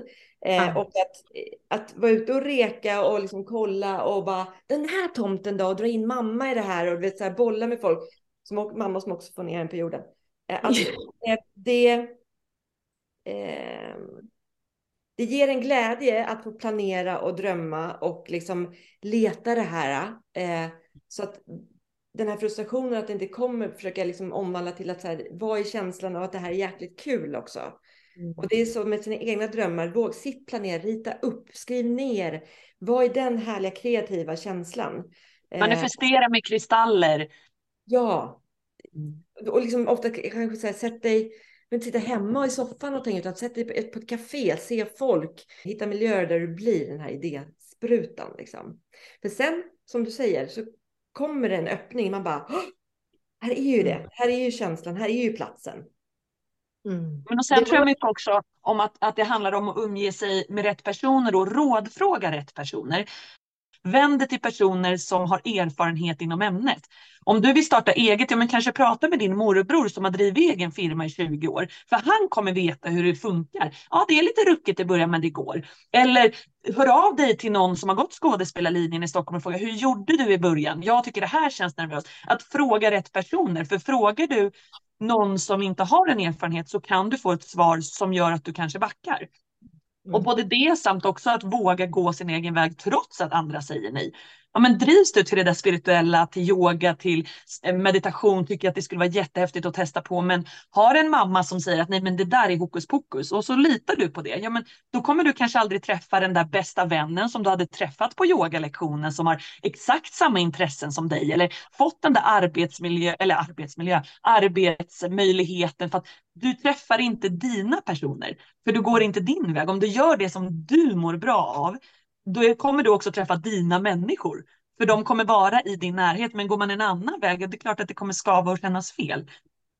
Eh, ja. Och att, att vara ute och reka och liksom kolla och bara den här tomten då och dra in mamma i det här och vet, så här, bolla med folk. Som, mamma som också får ner en på jorden. Eh, alltså, eh, det, eh, det ger en glädje att få planera och drömma och liksom leta det här. Eh, så att den här frustrationen att det inte kommer försöka liksom omvandla till att så här, vad är känslan av att det här är jäkligt kul också. Mm. Och det är så med sina egna drömmar, våg, sitt, planera, rita upp, skriv ner. Vad är den härliga kreativa känslan? Eh, Manifestera med kristaller. Ja. Mm. Och liksom ofta kanske så här, sätt dig, men sitta hemma i soffan och tänka, utan sätt dig på ett café, se folk, hitta miljöer där du blir den här idésprutan. Liksom. För sen, som du säger, så kommer en öppning. Man bara, här är ju det. Mm. Här är ju känslan. Här är ju platsen. Mm. Men och sen tror jag mycket också om att, att det handlar om att umge sig med rätt personer och rådfråga rätt personer. Vänd dig till personer som har erfarenhet inom ämnet. Om du vill starta eget, ja men kanske prata med din morbror som har drivit egen firma i 20 år. För han kommer veta hur det funkar. Ja, det är lite ruckigt i början, men det går. Eller hör av dig till någon som har gått skådespelarlinjen i Stockholm och fråga hur gjorde du i början? Jag tycker det här känns nervöst. Att fråga rätt personer, för frågar du någon som inte har en erfarenhet så kan du få ett svar som gör att du kanske backar. Mm. Och både det samt också att våga gå sin egen väg trots att andra säger nej ja, men drivs du till det där spirituella, till yoga, till eh, meditation, tycker att det skulle vara jättehäftigt att testa på, men har en mamma som säger att nej men det där är hokus pokus. Och så litar du på det, ja men då kommer du kanske aldrig träffa den där bästa vännen som du hade träffat på yogalektionen som har exakt samma intressen som dig eller fått den där arbetsmiljö, eller arbetsmiljö, arbetsmöjligheten. För att du träffar inte dina personer, för du går inte din väg. Om du gör det som du mår bra av, då kommer du också träffa dina människor. För de kommer vara i din närhet. Men går man en annan väg, det är klart att det kommer skava och kännas fel.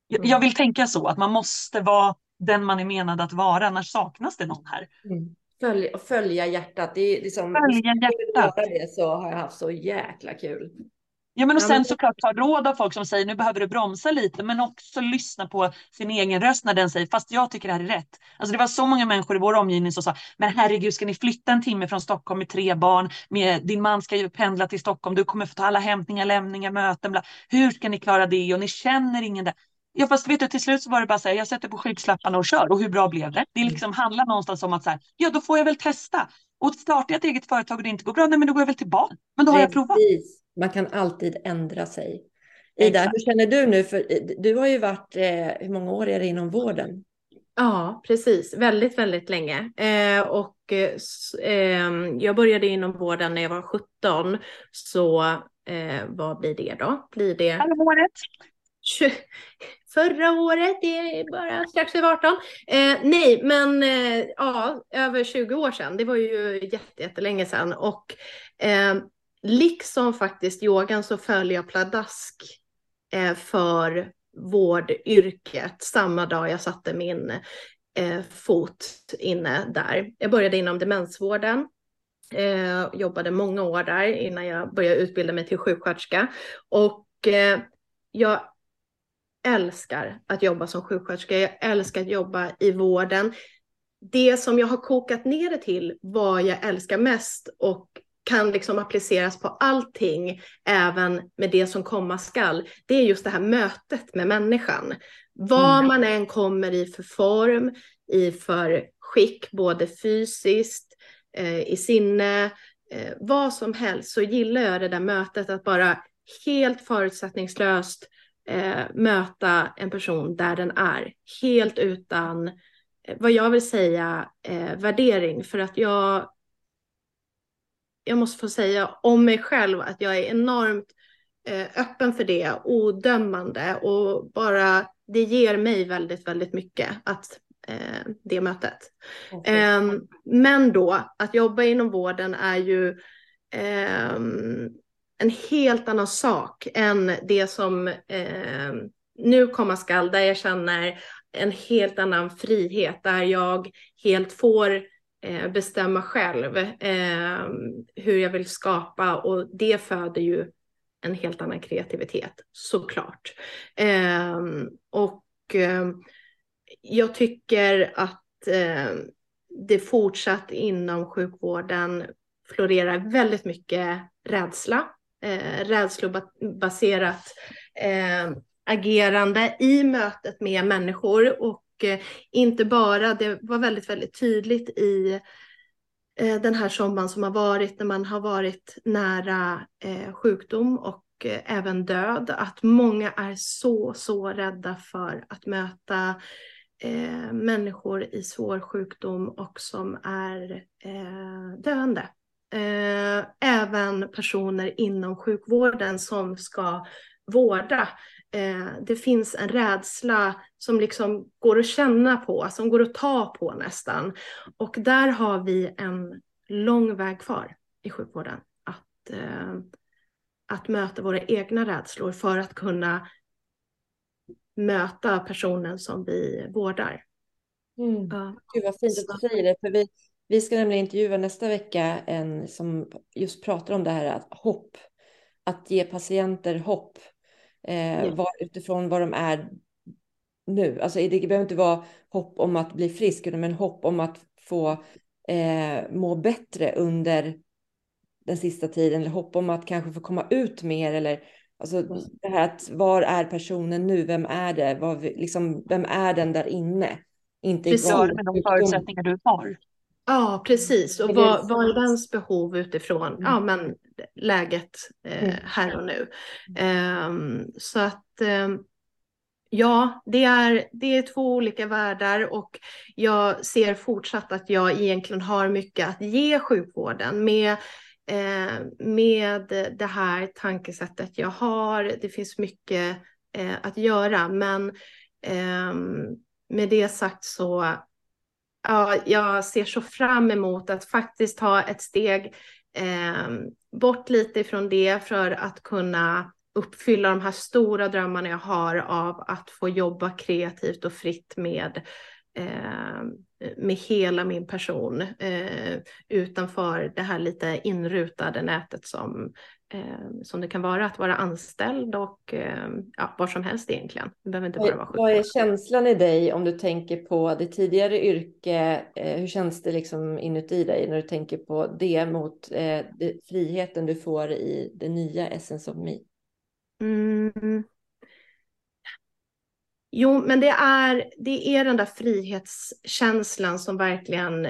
Jag, jag vill tänka så, att man måste vara den man är menad att vara, annars saknas det någon här. Mm. Följa, följa hjärtat. Det är liksom, följa hjärtat. Det så har jag haft så jäkla kul. Ja men och sen såklart ta råd av folk som säger nu behöver du bromsa lite men också lyssna på sin egen röst när den säger fast jag tycker det här är rätt. Alltså det var så många människor i vår omgivning som sa men herregud ska ni flytta en timme från Stockholm med tre barn, med, din man ska ju pendla till Stockholm, du kommer få ta alla hämtningar, lämningar, möten, bla. hur ska ni klara det och ni känner ingen där. Ja fast vet du till slut så var det bara så här, jag sätter på skyggslapparna och kör och hur bra blev det? Det liksom handlar någonstans om att så här, ja då får jag väl testa. Och startar jag ett eget företag och det inte går bra, nej men då går jag väl till barn. Men då har jag provat. Man kan alltid ändra sig. Ida, hur känner du nu? För du har ju varit, eh, hur många år är det inom vården? Ja, precis. Väldigt, väldigt länge. Eh, och eh, jag började inom vården när jag var 17. Så eh, vad blir det då? Blir det... Halvåret. Förra året, det är bara strax över 18. Eh, nej, men eh, ja, över 20 år sedan. Det var ju jättelänge sedan. Och eh, liksom faktiskt yogan så följer jag pladask eh, för vårdyrket samma dag jag satte min eh, fot inne där. Jag började inom demensvården. Eh, jobbade många år där innan jag började utbilda mig till sjuksköterska. Och jag älskar att jobba som sjuksköterska. Jag älskar att jobba i vården. Det som jag har kokat ner det till, vad jag älskar mest och kan liksom appliceras på allting, även med det som komma skall, det är just det här mötet med människan. Vad mm. man än kommer i för form, i för skick, både fysiskt, eh, i sinne, eh, vad som helst, så gillar jag det där mötet, att bara helt förutsättningslöst eh, möta en person där den är, helt utan eh, vad jag vill säga eh, värdering, för att jag jag måste få säga om mig själv att jag är enormt eh, öppen för det, odömande och bara det ger mig väldigt, väldigt mycket att eh, det mötet. Okay. Eh, men då att jobba inom vården är ju ehm, en helt annan sak än det som ehm, nu komma skall, där jag känner en helt annan frihet, där jag helt får Eh, bestämma själv eh, hur jag vill skapa och det föder ju en helt annan kreativitet såklart. Eh, och eh, jag tycker att eh, det fortsatt inom sjukvården florerar väldigt mycket rädsla, eh, rädslobaserat eh, agerande i mötet med människor och Eh, inte bara, det var väldigt, väldigt tydligt i eh, den här sommaren som har varit när man har varit nära eh, sjukdom och även död, att många är så, så rädda för att möta eh, människor i svår sjukdom och som är eh, döende. Eh, även personer inom sjukvården som ska vårda eh, det finns en rädsla som liksom går att känna på, som går att ta på nästan. Och där har vi en lång väg kvar i sjukvården. Att, eh, att möta våra egna rädslor för att kunna möta personen som vi vårdar. Mm. Ja. Gud vad fint att du säger det. För vi, vi ska nämligen intervjua nästa vecka en som just pratar om det här att hopp. Att ge patienter hopp eh, var, utifrån vad de är nu. Alltså, det behöver inte vara hopp om att bli frisk, men hopp om att få eh, må bättre under den sista tiden, eller hopp om att kanske få komma ut mer, eller alltså, mm. det här att var är personen nu, vem är det, vad, liksom, vem är den där inne? Inte Precis, med de förutsättningar du har. Ja, precis. Och vad, vad är dens behov utifrån mm. ja, men läget eh, mm. här och nu? Um, så att um, ja, det är, det är två olika världar och jag ser fortsatt att jag egentligen har mycket att ge sjukvården med eh, med det här tankesättet jag har. Det finns mycket eh, att göra, men eh, med det sagt så ja, jag ser så fram emot att faktiskt ta ett steg eh, bort lite ifrån det för att kunna uppfylla de här stora drömmarna jag har av att få jobba kreativt och fritt med eh, med hela min person eh, utanför det här lite inrutade nätet som, eh, som det kan vara att vara anställd och eh, ja, var som helst egentligen. Det behöver inte bara vara Vad är känslan i dig om du tänker på det tidigare yrke? Eh, hur känns det liksom inuti dig när du tänker på det mot eh, det, friheten du får i det nya Essence of Me? Mm. Jo, men det är, det är den där frihetskänslan som verkligen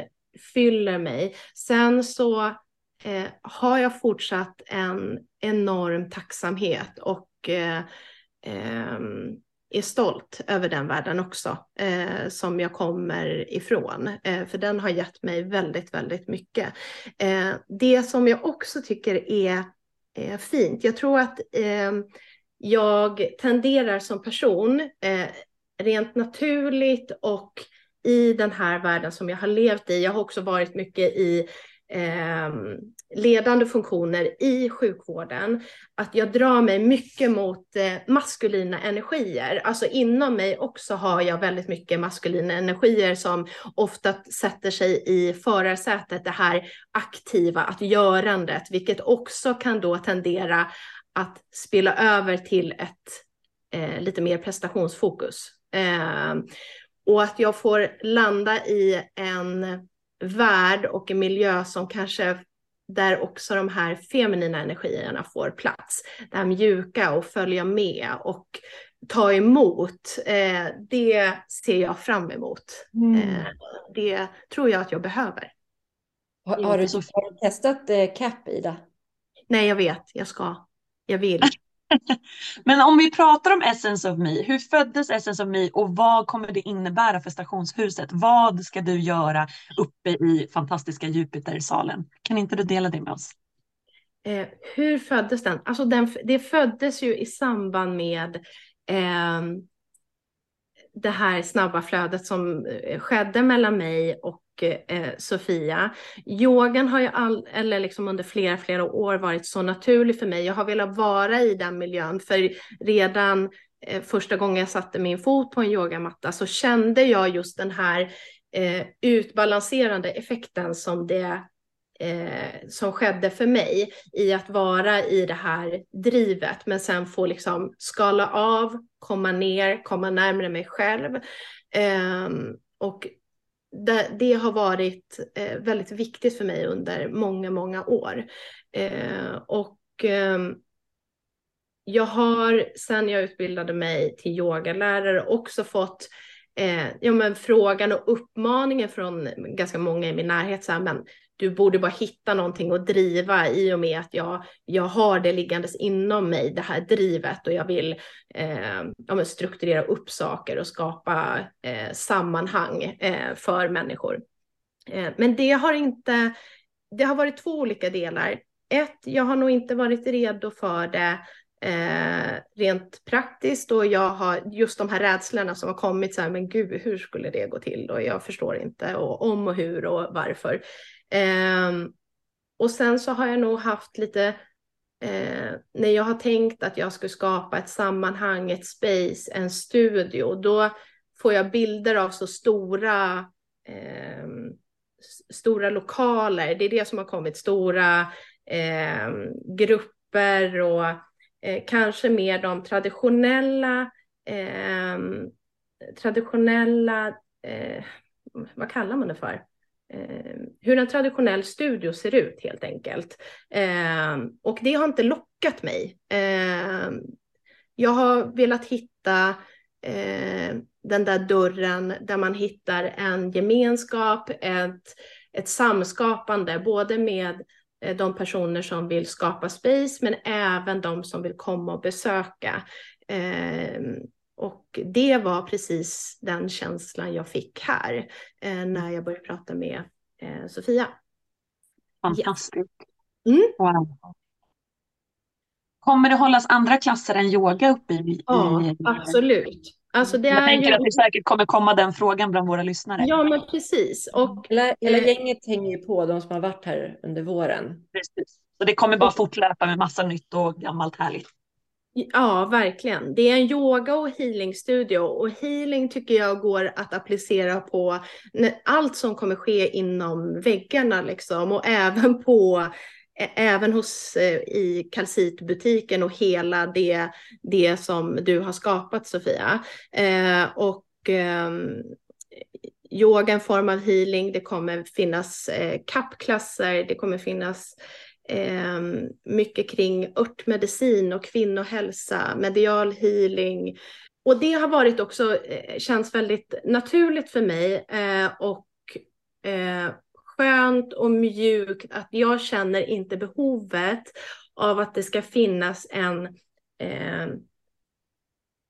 fyller mig. Sen så eh, har jag fortsatt en enorm tacksamhet och eh, eh, är stolt över den världen också, eh, som jag kommer ifrån. Eh, för den har gett mig väldigt, väldigt mycket. Eh, det som jag också tycker är eh, fint, jag tror att ehm, jag tenderar som person eh, rent naturligt och i den här världen som jag har levt i. Jag har också varit mycket i eh, ledande funktioner i sjukvården. Att jag drar mig mycket mot eh, maskulina energier. Alltså inom mig också har jag väldigt mycket maskulina energier som ofta sätter sig i förarsätet, det här aktiva, att görandet, vilket också kan då tendera att spela över till ett eh, lite mer prestationsfokus. Eh, och att jag får landa i en värld och en miljö som kanske där också de här feminina energierna får plats. Det här mjuka och följa med och ta emot. Eh, det ser jag fram emot. Mm. Eh, det tror jag att jag behöver. Har, har, du, testat eh, CAP, Ida? Nej, jag vet. Jag ska jag vill. Men om vi pratar om Essence of Me, hur föddes Essence of Me och vad kommer det innebära för stationshuset? Vad ska du göra uppe i fantastiska Jupitersalen? Kan inte du dela det med oss? Eh, hur föddes den? Alltså den, det föddes ju i samband med eh, det här snabba flödet som eh, skedde mellan mig och eh, Sofia. Yogan har ju all, eller liksom under flera, flera år varit så naturlig för mig. Jag har velat vara i den miljön för redan eh, första gången jag satte min fot på en yogamatta så kände jag just den här eh, utbalanserande effekten som det eh, som skedde för mig i att vara i det här drivet men sen få liksom skala av, komma ner, komma närmare mig själv. Eh, och det, det, har varit eh, väldigt viktigt för mig under många, många år. Eh, och ehm, jag har sedan jag utbildade mig till yogalärare också fått eh, ja, men frågan och uppmaningen från ganska många i min närhet. Så här, men du borde bara hitta någonting att driva i och med att jag, jag har det liggandes inom mig, det här drivet och jag vill eh, ja, strukturera upp saker och skapa eh, sammanhang eh, för människor. Eh, men det har inte, det har varit två olika delar. Ett, jag har nog inte varit redo för det Eh, rent praktiskt och jag har just de här rädslorna som har kommit så här, men gud, hur skulle det gå till och jag förstår inte och om och hur och varför. Eh, och sen så har jag nog haft lite, eh, när jag har tänkt att jag skulle skapa ett sammanhang, ett space, en studio, då får jag bilder av så stora, eh, stora lokaler. Det är det som har kommit, stora eh, grupper och eh, kanske mer de traditionella, ehm, traditionella, eh, vad kallar man det för? Ehm, hur en traditionell studio ser ut helt enkelt. Eh, och det har inte lockat mig. Eh, jag har velat hitta eh, den där dörren där man hittar en gemenskap, ett, ett samskapande, både med eh, de personer som vill skapa space, men även de som vill komma och besöka. Ehm, och det var precis den känslan jag fick här eh, när jag började prata med eh, Sofia. Fantastiskt. Mm. Wow. Kommer det hållas andra klasser än yoga uppe i? Ja, i... absolut. Alltså det jag är tänker ju... att det säkert kommer komma den frågan bland våra lyssnare. Ja, men precis. Och, hela, hela eh, gänget hänger ju på, de som har varit här under våren. Precis. Så det kommer bara fortlöpa med massa nytt och gammalt härligt. Ja, verkligen. Det är en yoga och healingstudio och healing tycker jag går att applicera på allt som kommer ske inom väggarna liksom och även på även hos i kalcitbutiken och hela det, det som du har skapat Sofia. Eh, och eh, yoga en form av healing, det kommer finnas eh, kappklasser, det kommer finnas eh, mycket kring örtmedicin och kvinnohälsa, medial healing. Och det har varit också, eh, känns väldigt naturligt för mig eh, och eh, skönt och mjukt att jag känner inte behovet av att det ska finnas en eh,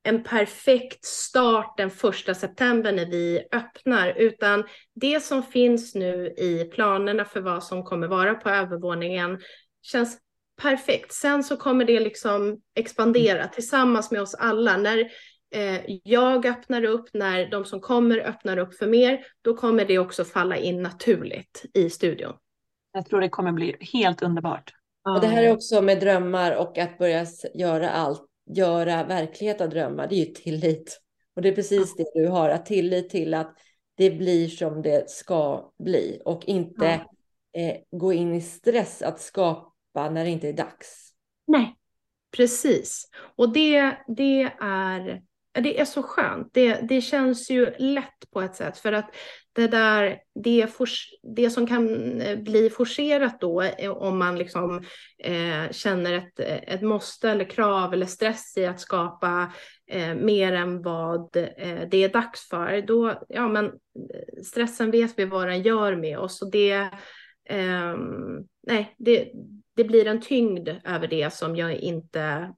en perfekt start den första september när vi öppnar, utan det som finns nu i planerna för vad som kommer vara på övervåningen känns perfekt. Sen så kommer det liksom expandera tillsammans med oss alla. När eh, jag öppnar upp, när de som kommer öppnar upp för mer, då kommer det också falla in naturligt i studion. Jag tror det kommer bli helt underbart. Och det här är också med drömmar och att börja göra allt göra verklighet av drömmar, det är ju tillit. Och det är precis det du har, att tillit till att det blir som det ska bli och inte ja. eh, gå in i stress att skapa när det inte är dags. Nej, precis. Och det, det är det är så skönt. Det, det känns ju lätt på ett sätt för att det där, det, for, det som kan eh, bli forcerat då eh, om man liksom eh, känner ett, eh, ett måste eller krav eller stress i att skapa eh, mer än vad eh, det är dags för, då, ja men stressen vet vi vad den gör med oss. Och det, ehm, nej, det, det blir en tyngd över det som jag inte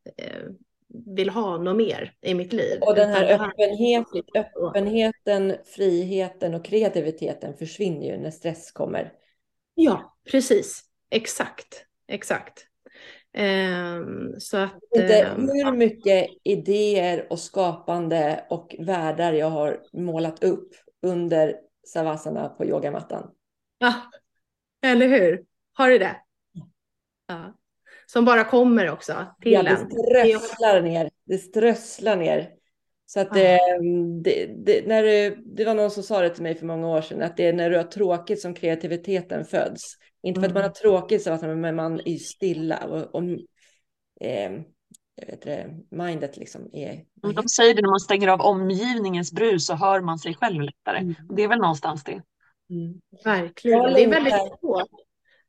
vill ha något mer i mitt liv. Och den här öppenhet, öppenheten, friheten och kreativiteten försvinner ju när stress kommer. Ja, precis. Exakt. Exakt. Um, så att, Inte um, hur mycket idéer och skapande och världar jag har målat upp under savasana på yogamattan. Ja, eller hur? Har du det? Ja som bara kommer också till ja, det strösslar ner. Det strösslar ner. Så att det, det, det, när det, det var någon som sa det till mig för många år sedan, att det är när du har tråkigt som kreativiteten föds. Inte för att man har tråkigt, men man är stilla. Och, och eh, jag vet det, mindet liksom är... De säger det när man stänger av omgivningens brus så hör man sig själv lättare. Mm. Det är väl någonstans det. Mm. Verkligen. Det är väldigt svårt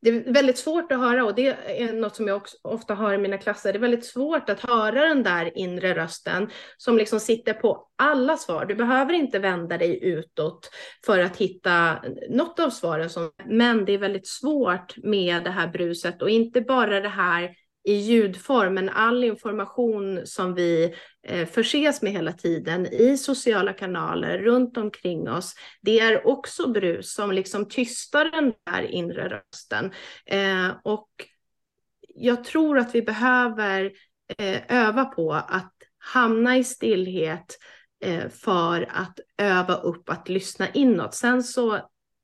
det är väldigt svårt att höra och det är något som jag också ofta har i mina klasser. Det är väldigt svårt att höra den där inre rösten som liksom sitter på alla svar. Du behöver inte vända dig utåt för att hitta något av svaren, som, men det är väldigt svårt med det här bruset och inte bara det här i ljudform, men all information som vi eh, förses med hela tiden i sociala kanaler runt omkring oss, det är också brus som liksom tystar den där inre rösten. Eh, och jag tror att vi behöver eh, öva på att hamna i stillhet för att öva upp att lyssna inåt. Sen så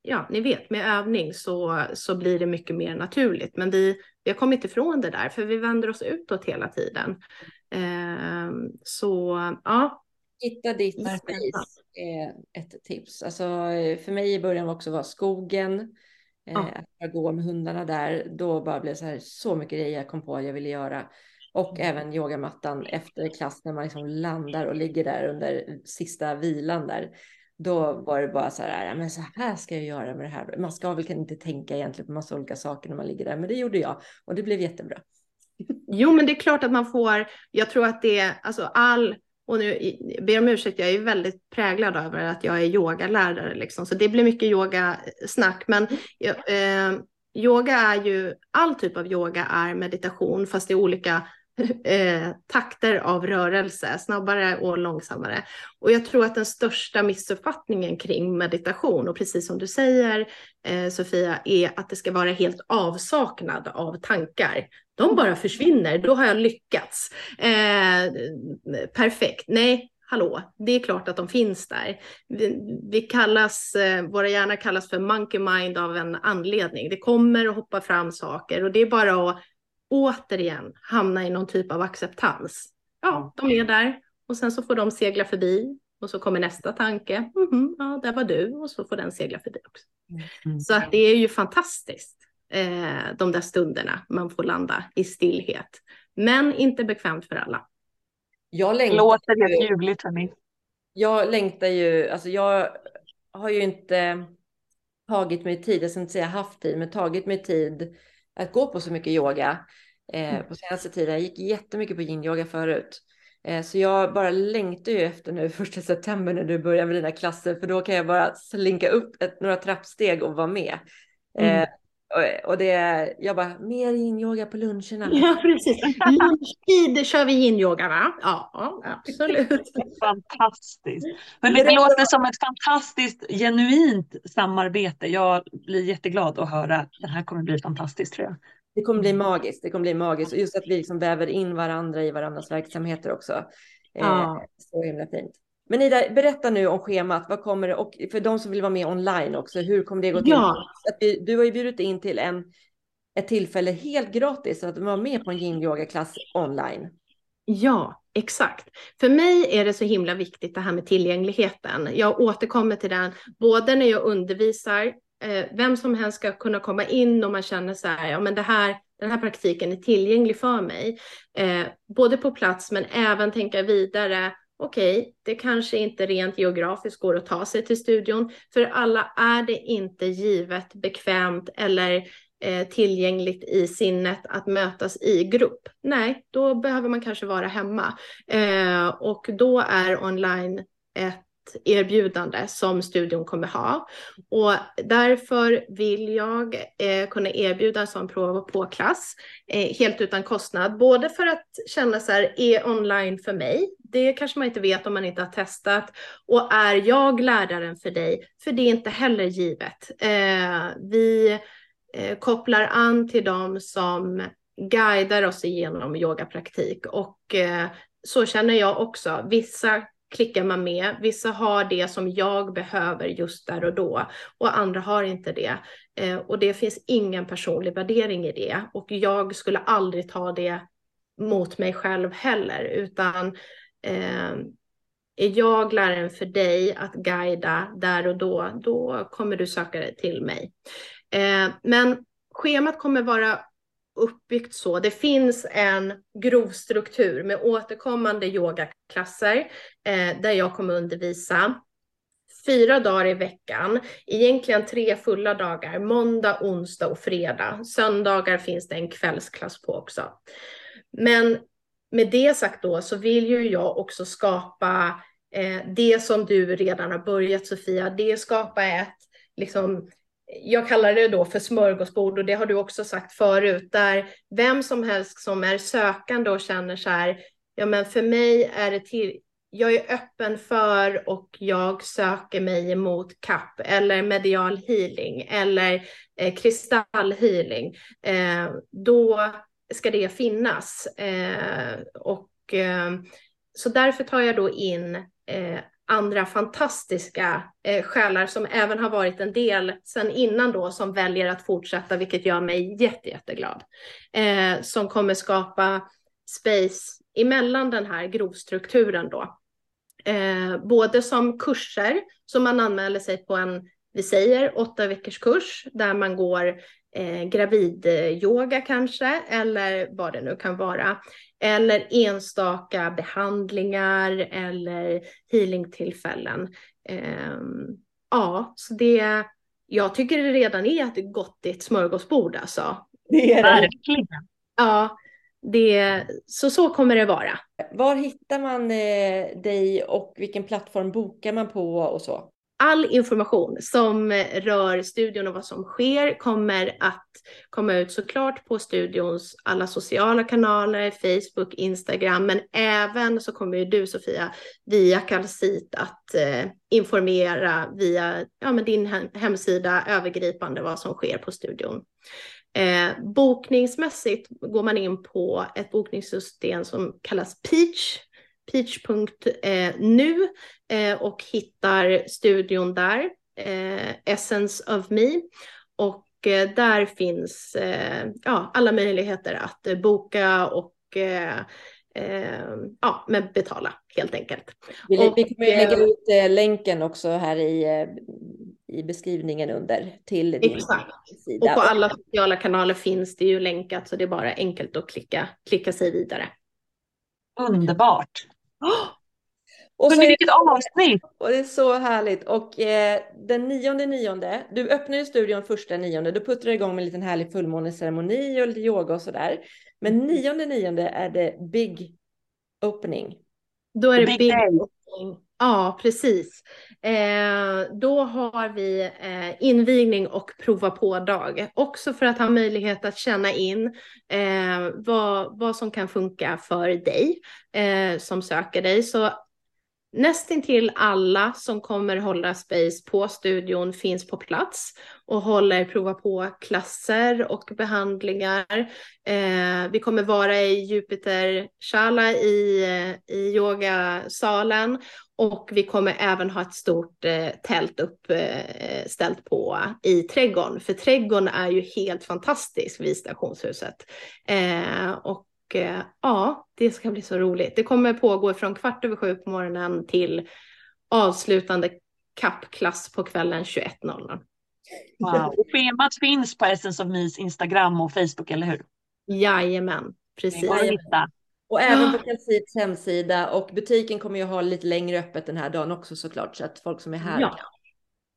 ja, ni vet, med övning så, så blir det mycket mer naturligt. Men vi, vi har kommit ifrån det där, för vi vänder oss utåt hela tiden. Eh, så ja. Hitta ditt space är ett tips. Alltså, för mig i början också var skogen. Eh, ja. Att gå med hundarna där. Då bara blev det så, här, så mycket grejer jag kom på att jag ville göra. Och mm. även yogamattan efter klass när man liksom landar och ligger där under sista vilan där. Då var det bara så här, men så här ska jag göra med det här. Man ska väl inte tänka egentligen på massa olika saker när man ligger där, men det gjorde jag och det blev jättebra. Jo, men det är klart att man får, jag tror att det är, alltså all och nu ber om ursäkt, jag är väldigt präglad över att jag är yogalärare liksom, så det blir mycket yogasnack. Men eh, yoga är ju, all typ av yoga är meditation, fast det är olika eh, takter av rörelse, snabbare och långsammare. Och jag tror att den största missuppfattningen kring meditation, och precis som du säger eh, Sofia, är att det ska vara helt avsaknad av tankar. De bara försvinner, då har jag lyckats. Eh, perfekt. Nej, hallå, det är klart att de finns där. Vi, vi kallas, eh, våra hjärnor kallas för monkey mind av en anledning. Det kommer att hoppa fram saker och det är bara att återigen hamna i någon typ av acceptans. Ja, de är där och sen så får de segla förbi och så kommer nästa tanke. Mm -hmm, ja, där var du och så får den segla förbi också. Mm. Så att det är ju fantastiskt, eh, de där stunderna man får landa i stillhet. Men inte bekvämt för alla. Jag längtar Låter det ljuvligt hörni. Jag längtar ju, alltså jag har ju inte tagit mig tid, jag ska inte säga haft tid, men tagit mig tid att gå på så mycket yoga eh, mm. på senaste tiden. Jag gick jättemycket på yin-yoga förut. Eh, så jag bara längtar ju efter nu första september när du börjar med dina klasser, för då kan jag bara slinka upp ett, några trappsteg och vara med. Mm. Och, och det, jag bara, mer yin-yoga på luncherna. Ja, precis. Lunchtid kör vi yin-yoga, va? Ja, absolut. Fantastiskt. Men det låter som ett fantastiskt, genuint samarbete. Jag blir jätteglad att höra. Det här kommer bli fantastiskt, tror jag. Det kommer bli magiskt. Det kommer bli magiskt. Och just att vi liksom väver in varandra i varandras verksamheter också. Ja. Eh, så himla fint. Men Ida, berätta nu om schemat. Vad kommer det? Och för de som vill vara med online också, hur kommer det gå till? Ja. Att vi, du har ju bjudit in till en, ett tillfälle helt gratis, så att vara med på en yin-yoga-klass online. Ja, exakt. För mig är det så himla viktigt det här med tillgängligheten. Jag återkommer till den, både när jag undervisar, eh, vem som helst ska kunna komma in och man känner så här, ja men det här, den här praktiken är tillgänglig för mig. Eh, både på plats men även tänka vidare, okej, okay, det kanske inte rent geografiskt går att ta sig till studion. För alla är det inte givet, bekvämt eller eh, tillgängligt i sinnet att mötas i grupp. Nej, då behöver man kanske vara hemma. Eh, och då är online ett erbjudande som studion kommer ha. Och därför vill jag eh, kunna erbjuda en sån prov och påklass eh, helt utan kostnad. Både för att känna så här, är online för mig? Det kanske man inte vet om man inte har testat. Och är jag läraren för dig? För det är inte heller givet. Eh, vi eh, kopplar an till dem som guidar oss igenom yogapraktik och eh, så känner jag också. Vissa klickar man med. Vissa har det som jag behöver just där och då och andra har inte det. Eh, och det finns ingen personlig värdering i det och jag skulle aldrig ta det mot mig själv heller utan eh, är jag läraren för dig att guida där och då, då kommer du söka dig till mig. Eh, men schemat kommer vara uppbyggt så. Det finns en grov struktur med återkommande yogaklasser eh, där jag kommer undervisa fyra dagar i veckan, egentligen tre fulla dagar, måndag, onsdag och fredag. Söndagar finns det en kvällsklass på också. Men med det sagt då så vill ju jag också skapa eh, det som du redan har börjat Sofia, det är skapa ett liksom jag kallar det då för smörgåsbord och det har du också sagt förut, där vem som helst som är sökande och känner så här, ja men för mig är det till, jag är öppen för och jag söker mig emot kapp eller medial healing eller eh, kristallhealing, eh, då ska det finnas. Eh, och eh, så därför tar jag då in eh, andra fantastiska eh, själar som även har varit en del sedan innan då som väljer att fortsätta, vilket gör mig jätte, jätteglad. Eh, som kommer skapa space emellan den här grovstrukturen då. Eh, både som kurser som man anmäler sig på en, vi säger åtta veckors kurs där man går eh, gravidyoga kanske eller vad det nu kan vara eller enstaka behandlingar eller healingtillfällen. Um, ja, så det, jag tycker det redan är ett gottigt smörgåsbord alltså. Det är det. Verkligen. Ja, det, så så kommer det vara. Var hittar man eh, dig och vilken plattform bokar man på och så? All information som rör studion och vad som sker kommer att komma ut såklart på studions alla sociala kanaler, Facebook, Instagram, men även så kommer ju du Sofia via Calcit att eh, informera via ja, men din hemsida övergripande vad som sker på studion. Eh, bokningsmässigt går man in på ett bokningssystem som kallas Peach peach.nu eh, och hittar studion där, eh, Essence of Me. Och eh, där finns ja, alla möjligheter att boka och ja, men betala helt enkelt. Vi, och, vi kommer lägga ut länken också här i, i beskrivningen under till din exakt. sida. Och på alla sociala kanaler finns det ju länkat så det är bara enkelt att klicka, klicka sig vidare. Underbart. Och så vilket avsnitt! Och det är så härligt. Och eh, den nionde nionde, du öppnar ju studion första nionde, puttar du igång med en liten härlig fullmåneceremoni och lite yoga och sådär. Men nionde nionde är det big opening. Då är det big, big opening. Ja, precis. Eh, då har vi eh, invigning och prova på-dag. Också för att ha möjlighet att känna in eh, vad, vad som kan funka för dig eh, som söker dig. Så nästintill alla som kommer hålla space på studion finns på plats och håller prova på klasser och behandlingar. Eh, vi kommer vara i Jupiter Shala i, eh, i yogasalen och vi kommer även ha ett stort eh, tält uppställt eh, på i trädgården. För trädgården är ju helt fantastisk vid stationshuset. Eh, och eh, ja, det ska bli så roligt. Det kommer pågå från kvart över sju på morgonen till avslutande kappklass på kvällen 21.00. Wow. Och schemat finns på Essence of Me's Instagram och Facebook, eller hur? Jajamän, precis. Och även på Kalsits hemsida och butiken kommer ju ha lite längre öppet den här dagen också såklart så att folk som är här ja. kan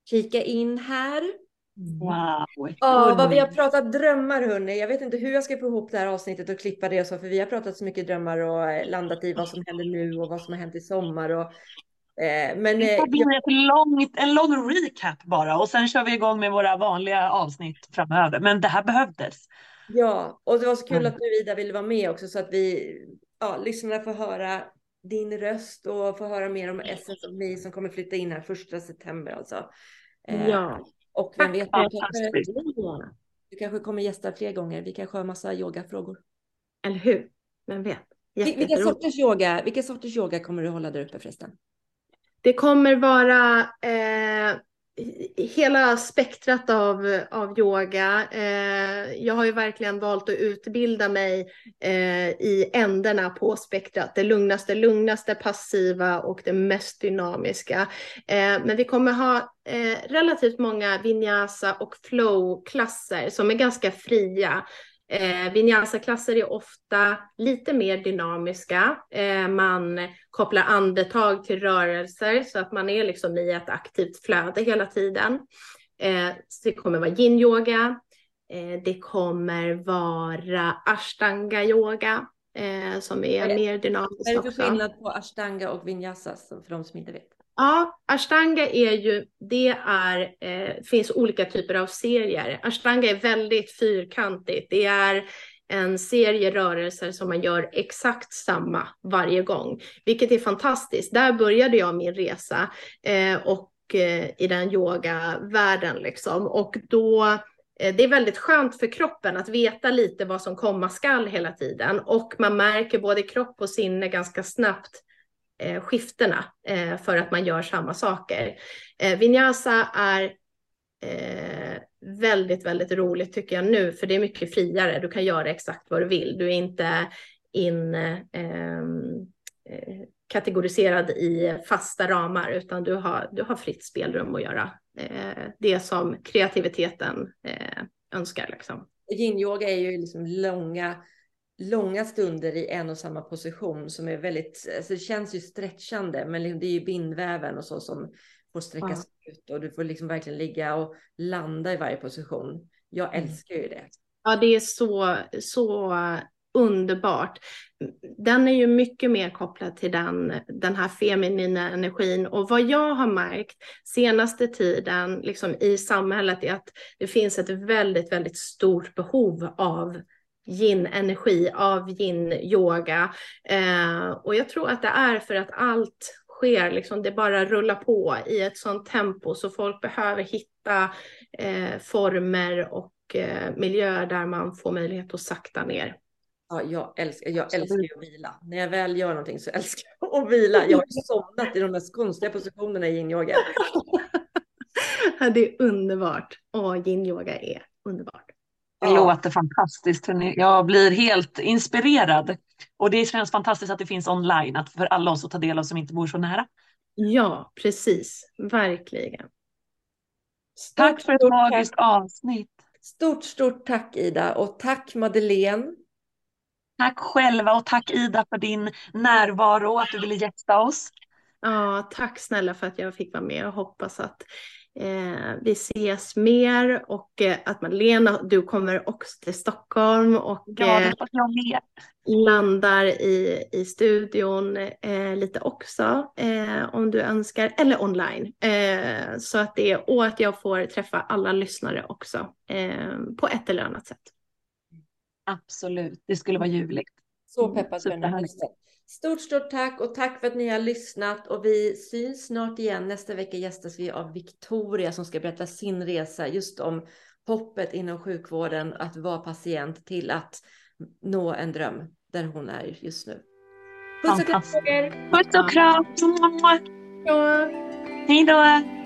kika in här. Wow. Ja, vad vi har pratat drömmar hörni. Jag vet inte hur jag ska få ihop det här avsnittet och klippa det och så, för vi har pratat så mycket drömmar och eh, landat i vad som händer nu och vad som har hänt i sommar och eh, men, det får eh, bli ett långt, en lång recap bara och sen kör vi igång med våra vanliga avsnitt framöver. Men det här behövdes. Ja, och det var så kul mm. att du Ida ville vara med också så att vi, ja, lyssnarna får höra din röst och få höra mer om Essence of Me som kommer flytta in här första september alltså. Ja. Och vem vet, du kanske, du kanske kommer gästa fler gånger. Vi kanske har massa yogafrågor. Eller hur? Vem vet? Vilka sorters, yoga, vilka sorters yoga kommer du hålla där uppe förresten? Det kommer vara eh, hela spektrat av, av yoga. Eh, jag har ju verkligen valt att utbilda mig eh, i ändarna på spektrat. Det lugnaste, lugnaste, passiva och det mest dynamiska. Eh, men vi kommer ha eh, relativt många vinyasa och flow-klasser som är ganska fria. Eh, Vinyasa-klasser är ofta lite mer dynamiska. Eh, man kopplar andetag till rörelser så att man är liksom i ett aktivt flöde hela tiden. Eh, det kommer vara yin-yoga. Eh, det kommer vara ashtanga-yoga eh, som är, är mer dynamisk också. Vad är det för skillnad på ashtanga och vinyasa för de som inte vet? Ja, ashtanga är ju, det är, eh, finns olika typer av serier. Ashtanga är väldigt fyrkantigt. Det är en serie rörelser som man gör exakt samma varje gång, vilket är fantastiskt. Där började jag min resa eh, och eh, i den yogavärlden liksom och då eh, det är väldigt skönt för kroppen att veta lite vad som komma skall hela tiden och man märker både kropp och sinne ganska snabbt eh, skiftena eh, för att man gör samma saker. Eh, vinyasa är eh, väldigt, väldigt roligt tycker jag nu, för det är mycket friare. Du kan göra exakt vad du vill. Du är inte in ehm, eh, kategoriserad i fasta ramar, utan du har, du har fritt spelrum att göra eh, det som kreativiteten eh, önskar. Liksom. Yin-yoga är ju liksom långa långa stunder i en och samma position som är väldigt, alltså det känns ju stretchande, men det är ju bindväven och så som får sträckas ja. ut och du får liksom verkligen ligga och landa i varje position. Jag mm. älskar ju det. Ja, det är så, så underbart. Den är ju mycket mer kopplad till den, den här feminina energin och vad jag har märkt senaste tiden liksom i samhället är att det finns ett väldigt, väldigt stort behov av yin-energi, av yin-yoga. Eh, och jag tror att det är för att allt sker, liksom det bara rullar på i ett sånt tempo så folk behöver hitta eh, former och eh, miljöer där man får möjlighet att sakta ner. Ja, jag älskar, jag älskar ju att vila. När jag väl gör någonting så älskar jag att vila. Jag har somnat i de mest konstiga positionerna i yin-yoga. det är underbart. Åh, yin-yoga är underbart. Det ja. låter fantastiskt. Jag blir helt inspirerad. Och det känns fantastiskt att det finns online att för alla oss att ta del av som inte bor så nära. Ja, precis. Verkligen. Stort, tack för ett magiskt avsnitt. Stort, stort tack Ida och tack Madeleine. Tack själva och tack Ida för din närvaro och att du ville gästa oss. Ja, tack snälla för att jag fick vara med och hoppas att eh, vi ses mer och eh, att Malena, du kommer också till Stockholm och ja, eh, landar i, i studion eh, lite också eh, om du önskar, eller online. Eh, så att det är, och att jag får träffa alla lyssnare också på ett eller annat sätt. Absolut, det skulle vara ljuvligt. Så peppad på den här Stort, stort tack och tack för att ni har lyssnat och vi syns snart igen. Nästa vecka gästas vi av Victoria som ska berätta sin resa just om hoppet inom sjukvården, att vara patient till att nå en dröm där hon är just nu. Puss och kram! Puss och kram! Hej då!